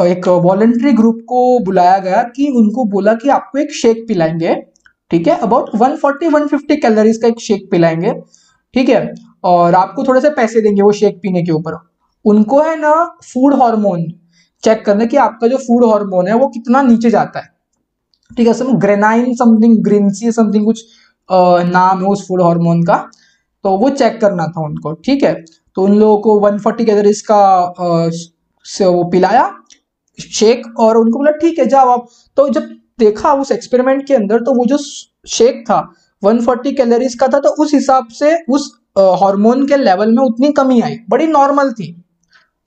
एक वॉलेंट्री ग्रुप को बुलाया गया कि उनको बोला कि आपको एक शेक पिलाएँगे ठीक है अबाउट 140 150 कैलोरीज का एक शेक पिलाएँगे ठीक है और आपको थोड़े से पैसे देंगे वो शेक पीने के ऊपर। उनको है ना फ़ूड हार्मोन चेक करने कि आपका जो फ़ूड हार्मोन है वो कितना नीचे जाता है। ठीक है सम ग्रेनाइन समथिंग ग्रीनसी समथिंग कुछ आ, नाम है उस फ़ूड हार्मोन का तो वो चेक करना था उनको ठीक है? तो उन लोगों को 140 फोर्टी का आ, से वो पिलाया शेक और उनको बोला ठीक है जाओ आप। तो जब देखा उस एक्सपेरिमेंट के अंदर तो वो जो शेक था 140 कैलोरीज का था तो उस हिसाब से उस हार्मोन के लेवल में उतनी कमी आई। बड़ी नॉर्मल थी।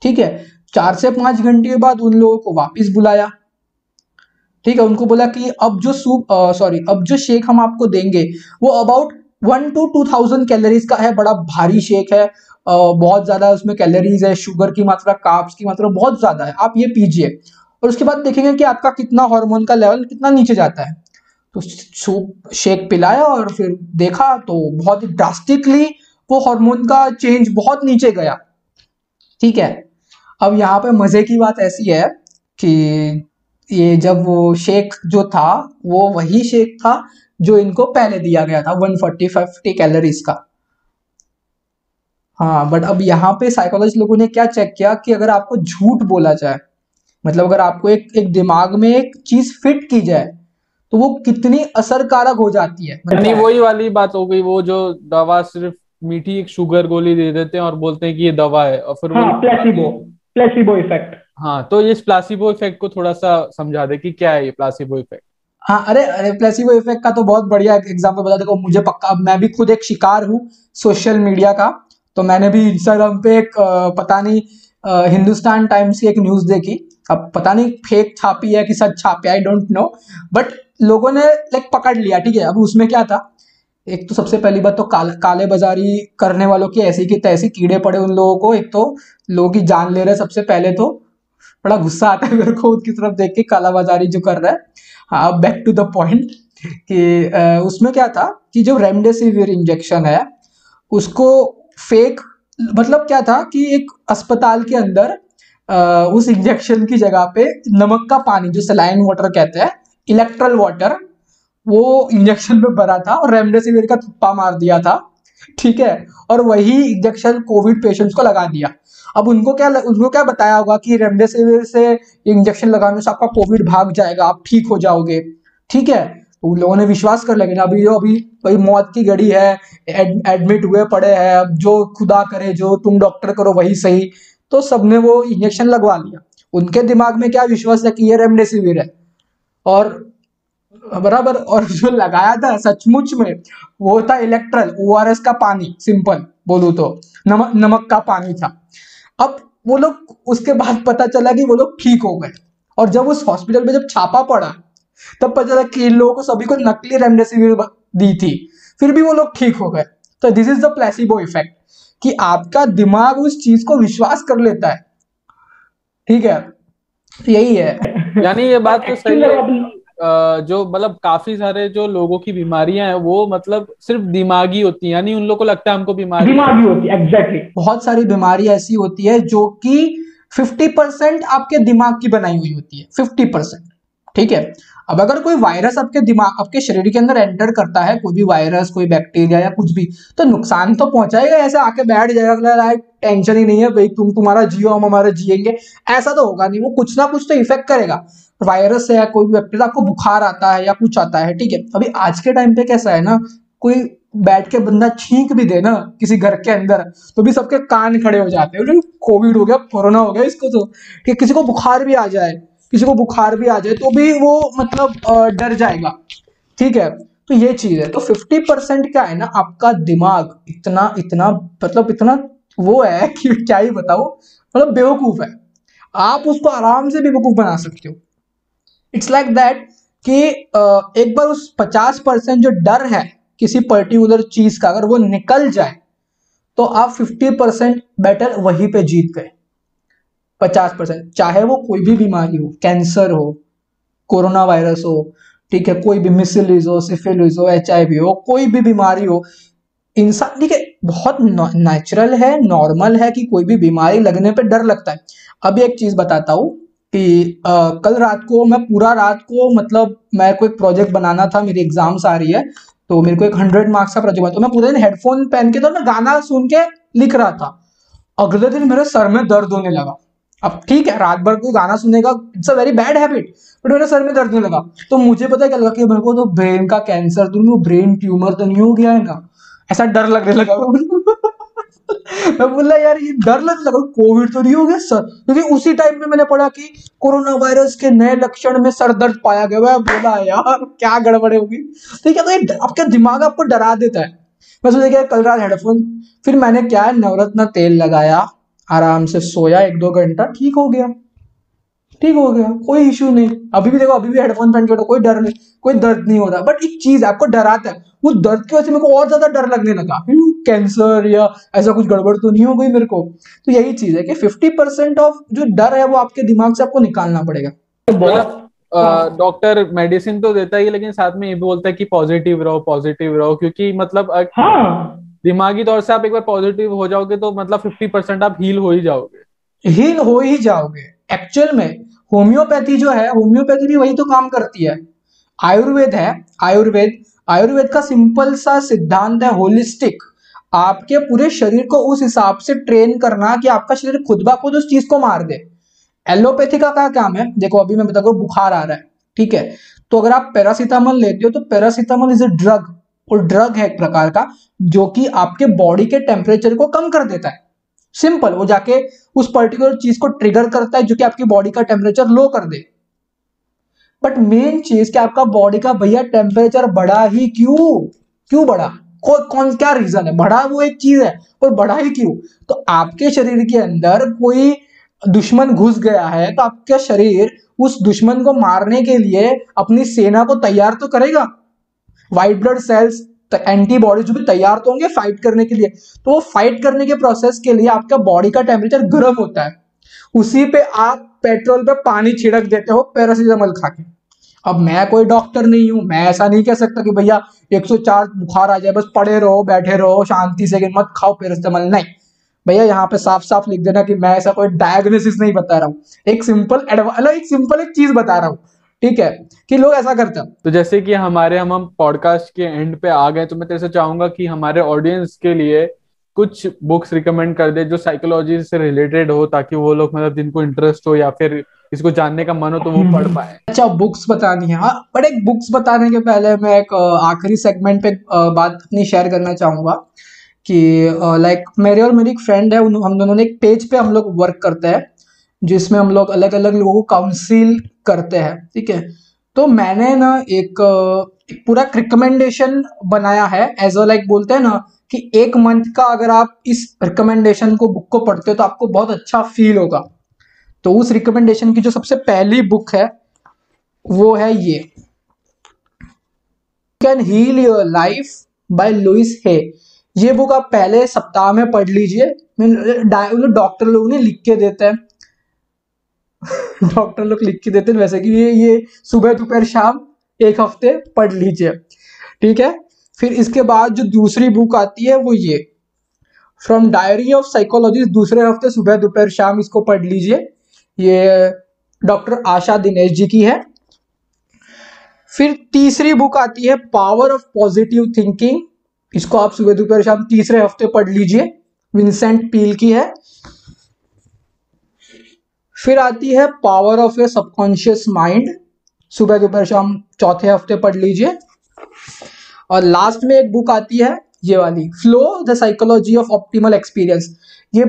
ठीक है? चार से पाँच घंटे के बाद उन लोगों को वापस बुलाया। ठीक है? उनको बोला कि अब जो सूप सॉरी अब जो शेक हम आपको देंगे वो about one to two thousand calories का है। बड़ा भारी शेक है। uh, बहुत ज़्यादा उसमें कैलोरीज है शुगर की मात्रा काप्स की मात्रा बहुत ज़्यादा है। आप ये पीजिए। और उसके बाद देखेंगे कि आपका कितना हार्मोन का लेवल कितना नीचे जाता है। तो सूप शेक पिलाया और फिर देखा तो बहुत ही ड्रास्टिकली वो हार्मोन का चेंज बहुत नीचे गया। ठीक है? अब यहाँ पे मज़े की बात ऐसी है कि ये जब वो शेक जो था वो वही शेक था जो इनको पहले दिया गया था 140 50 कैलोरीज का। हाँ बट अब यहाँ पे साइकोलॉजिस्ट लोगों ने क्या चेक किया कि अगर आपको झूठ बोला जाए मतलब अगर आपको एक एक दिमाग में एक चीज़ फिट की जाए तो वो कितनी असरकारक हो जाती है। मतलब वही वाली बात हो गई वो जो दवा सिर्फ़ मीठी एक शुगर गोली दे देते हैं और बोलते हैं कि ये दवा है और फिर हाँ, प्लेसिबो प्लेसिबो इफ़ेक्ट हाँ तो इस प्लासिबो इफ़ेक्ट को थोड़ा सा समझा दे कि क्या है ये प्लासिबो इफ़ेक्ट हाँ अरे अरे प्लेसिबो इफ़ेक्ट का तो बहुत बढ़िया एग्जांपल बता देखो मुझे पक्का मैं भी खुद एक शिकार हूँ सोशल मीडिया का तो मैंने भी इंस्टाग्राम पे एक पता नहीं हिंदुस्तान टाइम्स की एक न्यूज़ देखी। अब पता नहीं फेक छापी है कि सच छापी आई डोंट नो बट लोगों ने लाइक पकड़ लिया ठीक है? अब उसमें क्या था? एक तो सबसे पहली बात तो काल, काले बाजारी करने वालों की ऐसी की तैसी कीड़े पड़े उन लोगों को। एक तो लोगों की जान ले रहे सबसे पहले तो। बड़ा गुस्सा आता है मेरे को उसकी तरफ़ देख के काला बाजारी जो कर रहा है। हाँ बैक टू द पॉइंट कि उसमें क्या था कि जो रेमडेसिविर इंजेक्शन है उसको फेक मतलब क्या था कि एक अस्पताल के अंदर उस इंजेक्शन की जगह पे नमक का पानी जो सलाइन वाटर कहते हैं इलेक्ट्रल वाटर वो इंजेक्शन पे भरा था और रेमडेसिविर का थप्पा मार दिया था ठीक है? और वही इंजेक्शन कोविड पेशेंट्स को लगा दिया। अब उनको क्या उनको क्या बताया होगा कि रेमडेसिविर से इंजेक्शन लगाने से आपका कोविड भाग जाएगा आप ठीक हो जाओगे ठीक है? तो उन लोगों ने विश्वास कर लेकिन अभी जो अभी भाई मौत की घड़ी है एड, एडमिट हुए पड़े हैं अब जो खुदा करे जो तुम डॉक्टर करो वही सही। तो सबने वो इंजेक्शन लगवा लिया। उनके दिमाग में क्या विश्वास है कि ये रेमडेसिविर है? और बराबर और जो लगाया था सचमुच में वो था इलेक्ट्रल ओ का पानी सिंपल बोलू तो नमक नमक का पानी था। अब वो लोग उसके बाद पता चला कि वो लोग ठीक हो गए। और जब उस हॉस्पिटल में जब छापा पड़ा तब पता चला कि इन लोगों को सभी को नकली रेमडेसिविर दी थी। फिर भी वो लोग ठीक हो गए। तो this is the placebo effect कि आपका दिमाग उस चीज़ को विश्वास कर लेता है। ठीक है? यही है। यानी ये बात तो सही है। जो मतलब काफ़ी सारे जो लोगों की बीमारियाँ हैं वो मतलब सिर्फ़ दिमागी होती है यानी उन लोगों को लगता है हमको बीमारी। दिमागी होती है एग्जैक्टली exactly. बहुत सारी बीमारी ऐसी होती है जो कि 50 परसेंट आपके दिमाग की बनाई हुई होती है 50 परसेंट ठीक है? अब अगर कोई वायरस आपके दिमाग, आपके शरीर के अंदर एंटर करता है, कोई भी वायरस कोई बैक्टीरिया या कुछ भी तो नुकसान तो पहुंचाएगा, ऐसे आके बैठ जाएगा टेंशन ही नहीं है भाई, तुम तुम्हारा जियो, हम हमारा जिएँगे। ऐसा तो होगा नहीं, वो कुछ ना कुछ तो इफ़ेक्ट करेगा। वायरस है, कोई भी बैक्टीरिया आपको बुखार आता है या कुछ आता है, ठीक है? अभी आज के टाइम पे कैसा है ना, कोई बैठ के बंदा छींक भी दे ना, किसी घर के अंदर तो भी सबके कान खड़े हो जाते हैं। कोविड हो गया, कोरोना हो गया, इसको तो कि किसी को बुखार भी आ जाए। किसी को बुखार भी आ जाए तो भी वो मतलब डर जाएगा। ठीक है? तो ये चीज़ है। तो 50 परसेंट क्या है ना, आपका दिमाग इतना इतना मतलब इतना वो है <laughs> कि क्या ही बताओ मतलब बेवकूफ़ है। आप उसको आराम से बेवकूफ़ बना सकते हो। इट्स लाइक दैट कि एक बार उस 50 परसेंट जो डर है किसी पर्टिकुलर चीज़ का, अगर वो निकल जाए तो आप 50 परसेंट बेटर वहीं पे जीत गए। 50 परसेंट चाहे वो कोई भी बीमारी हो कैंसर हो कोरोना वायरस हो ठीक है कोई भी मिसिलिस हो सिफिलिस हो एच हो कोई भी बीमारी हो इंसान ठीक है बहुत नेचुरल है नॉर्मल है कि कोई भी बीमारी लगने पे डर लगता है। अभी एक चीज़ बताता हूँ कि आ, कल रात को मैं पूरा रात को मतलब मैं कोई प्रोजेक्ट बनाना था मेरी एग्ज़ाम्स आ रही है तो मेरे को एक हंड्रेड मार्क्स का प्रोजेक्ट तो मैं पूरे दिन हेडफोन पहन के तो मैं गाना सुन के लिख रहा था। अगले दिन मेरे सर में दर्द होने लगा। अब ठीक है, रात भर कोई गाना सुनेगा it's a very bad habit but मेरे सर में दर्द होने लगा। तो मुझे पता क्या लगा कि मेरे को तो ब्रेन का कैंसर तो नहीं ब्रेन ट्यूमर तो नहीं हो गया है ना। ऐसा डर लगने लगा <laughs> मैं बोला, यार, ये डर लगने लगा कोविड तो नहीं हो गया, सर। क्योंकि तो उसी टाइम में मैंने पढ़ा कि कोरोना वायरस के नए लक्षण में सर दर्द पाया गया। मैं बोला, यार, क्या गड़बड़े होगी? ठीक है तो ये आपका दिमाग आपको डरा देता है? मैं सोचा क्या कल रात हेडफोन फिर मैंने क्या है, नवरत्न तेल लगाया आराम से सोया एक दो घंटा ठीक हो गया। ठीक हो गया कोई इश्यू नहीं। अभी भी देखो अभी भी हेडफोन पहन के कोई डर नहीं कोई दर्द नहीं होता। बट एक चीज़ आपको डराता है वो दर्द की वजह से मेरे को और ज़्यादा डर लगने लगा। कैंसर या ऐसा कुछ गड़बड़ तो नहीं हो गई मेरे को। तो यही चीज़ है कि फिफ्टी परसेंट ऑफ़ जो डर है वो आपके दिमाग से आपको निकालना पड़ेगा। डॉक्टर मेडिसिन तो देता ही लेकिन साथ में ये भी बोलता है कि पॉजिटिव रहो पॉजिटिव रहो क्योंकि मतलब हाँ। दिमागी तौर से आप एक बार पॉजिटिव हो जाओगे तो मतलब फिफ्टी परसेंट आप हील हो ही जाओगे। हील हो ही जाओगे। एक्चुअल में होम्योपैथी जो है होम्योपैथी भी वही तो काम करती है। आयुर्वेद है, आयुर्वेद आयुर्वेद का सिंपल सा सिद्धांत है होलिस्टिक आपके पूरे शरीर को उस हिसाब से ट्रेन करना कि आपका शरीर खुद ब खुद उस चीज़ को मार दे। एलोपैथी का क्या काम है? देखो, अभी मैं बता बुखार आ रहा है, ठीक है? तो अगर आप पैरासीटामोल लेते हो तो पैरासीटामोल इज़ ए ड्रग और ड्रग है एक प्रकार का जो कि आपके बॉडी के टेम्परेचर को कम कर देता है। सिंपल वो जाके उस पर्टिकुलर चीज़ को ट्रिगर करता है जो कि आपकी बॉडी का टेम्परेचर लो कर दे। बट मेन चीज़ कि आपका बॉडी का भैया टेम्परेचर बढ़ा ही क्यों? क्यों बढ़ा? को, कौन क्या रीजन है? बढ़ा वो एक चीज़ है और बढ़ा ही क्यों? तो आपके शरीर के अंदर कोई दुश्मन घुस गया है तो आपका शरीर उस दुश्मन को मारने के लिए अपनी सेना को तैयार तो करेगा? व्हाइट ब्लड सेल्स एंटीबॉडीज भी तैयार तो होंगे फाइट करने के लिए। तो वो फाइट करने के प्रोसेस के लिए आपका बॉडी का टेम्परेचर गर्म होता है। उसी पे आप पेट्रोल पे पानी छिड़क देते हो पैरासीटामोल खा के अब मैं कोई डॉक्टर नहीं हूँ, मैं ऐसा नहीं कह सकता कि भैया 104 बुखार आ जाए, बस पड़े रहो, बैठे रहो, शांति से मत खाओ पैरासीटामोल नहीं। भैया यहाँ पे साफ़ साफ़ लिख देना कि मैं ऐसा कोई डायग्नोसिस नहीं बता रहा हूँ। एक सिंपल एक सिंपल एक चीज़ बता रहा हूँ। ठीक है कि लोग ऐसा करते हैं। तो जैसे कि हमारे हम हम पॉडकास्ट के एंड पे आ गए तो मैं तेरे से चाहूँगा कि हमारे ऑडियंस के लिए कुछ बुक्स रिकमेंड कर दे जो साइकोलॉजी से रिलेटेड हो ताकि वो लोग मतलब जिनको इंटरेस्ट हो या फिर इसको जानने का मन हो तो वो पढ़ पाए। अच्छा बुक्स बतानी है। हाँ बट एक बुक्स बताने के पहले मैं एक आखिरी सेगमेंट पे बात अपनी शेयर करना चाहूँगा कि लाइक मेरे और मेरी एक फ्रेंड है हम दोनों ने एक पेज पे हम लोग वर्क करते हैं। जिसमें हम लोग अलग अलग लोगों को काउंसिल करते हैं ठीक है? तो मैंने ना एक, एक पूरा रिकमेंडेशन बनाया है एज अ लाइक बोलते हैं ना कि एक मंथ का अगर आप इस रिकमेंडेशन को बुक को पढ़ते हो तो आपको बहुत अच्छा फील होगा। तो उस रिकमेंडेशन की जो सबसे पहली बुक है वो है ये। Can heal your life by Louise Hay ये बुक आप पहले सप्ताह में पढ़ लीजिए। डॉक्टर लोग ने लिख के देते हैं। <laughs> डॉक्टर लोग लिख के देते हैं, वैसे कि ये ये सुबह, दोपहर, शाम, एक हफ़्ते पढ़ लीजिए। ठीक है? फिर इसके बाद जो दूसरी बुक आती है, वो ये। फ्रॉम डायरी ऑफ़ साइकोलॉजी दूसरे हफ़्ते सुबह, दोपहर, शाम इसको पढ़ लीजिए। ये डॉक्टर आशा दिनेश जी की है। फिर तीसरी बुक आती है पावर ऑफ़ पॉजिटिव थिंकिंग इसको आप सुबह, दोपहर, शाम तीसरे हफ़्ते पढ़ लीजिए। विंसेंट पील की है। फिर आती है power of a subconscious mind सुबह दोपहर शाम चौथे हफ़्ते पढ़ लीजिए। और लास्ट में एक बुक आती है, ये वाली flow the psychology of optimal experience ये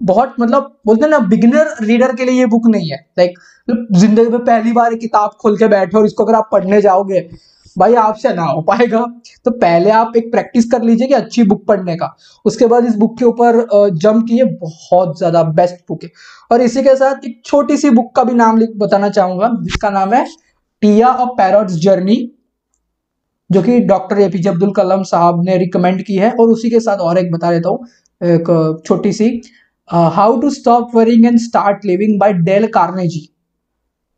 बहुत मतलब बोलते हैं ना बिगिनर रीडर के लिए ये बुक नहीं है। लाइक ज़िंदगी में पहली बार किताब खोल के बैठे और इसको अगर आप पढ़ने जाओगे, भाई आपसे ना हो पाएगा। तो पहले आप एक प्रैक्टिस कर लीजिए कि अच्छी बुक पढ़ने का। उसके बाद इस बुक के ऊपर जम किए बहुत ज़्यादा बेस्ट बुक है। और इसी के साथ एक छोटी सी बुक का भी नाम बताना चाहूँगा, जिसका नाम है टिया अ पैरट्स जर्नी जो कि डॉक्टर एपीजे अब्दुल कलाम साहब ने रिकमेंड की है। और उसी के साथ और एक बता देता हूँ, एक छोटी सी how to stop worrying and start living by Dale Carnegie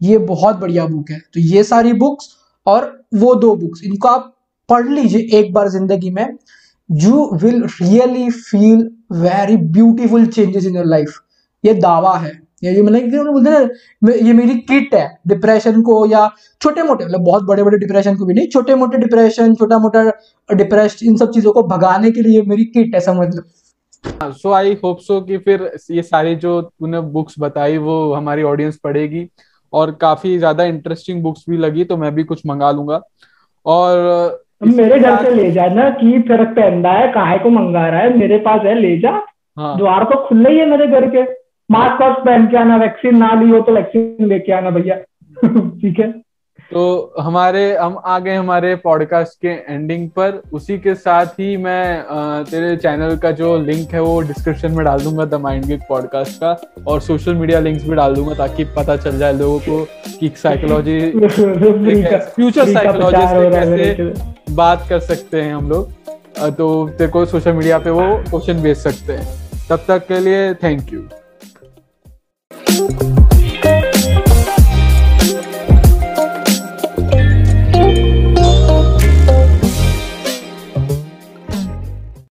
ये बहुत बढ़िया बुक है। तो ये सारी बुक्स और वो दो बुक्स इनको आप पढ़ लीजिए एक बार ज़िंदगी में। You will really feel very beautiful changes in your life ये दावा है। ये मतलब बोलते हैं ये मेरी किट है डिप्रेशन को या छोटे मोटे मतलब बहुत बड़े बड़े डिप्रेशन को भी नहीं छोटे मोटे डिप्रेशन छोटा मोटा डिप्रेशन इन सब चीज़ों को भगाने के लिए मेरी किट है समझ लो। सो आई होप सो कि फिर ये सारी जो तूने बुक्स बताई वो हमारी ऑडियंस पढ़ेगी और काफ़ी ज़्यादा इंटरेस्टिंग बुक्स भी लगी तो मैं भी कुछ मंगा लूँगा। और मेरे घर से ले जा ना की फ़र्क पहनता है काहे को मंगा रहा है मेरे पास है ले जा। हाँ। द्वार तो खुले ही है मेरे घर के। मास्क वास्क पहन के आना वैक्सीन ना ली हो तो वैक्सीन लेके आना भैया। <laughs> ठीक है? तो हमारे हम आ गए हमारे पॉडकास्ट के एंडिंग पर। उसी के साथ ही मैं आ, तेरे चैनल का जो लिंक है वो डिस्क्रिप्शन में डाल दूँगा द माइंड गिक पॉडकास्ट का। और सोशल मीडिया लिंक्स भी डाल दूँगा ताकि पता चल जाए लोगों को कि साइकोलॉजी फ्यूचर साइकोलॉजी कैसे बात कर सकते हैं हम लोग। तो तेरे को सोशल मीडिया पे वो क्वेश्चन भेज सकते हैं। तब तक के लिए थैंक यू Thank you.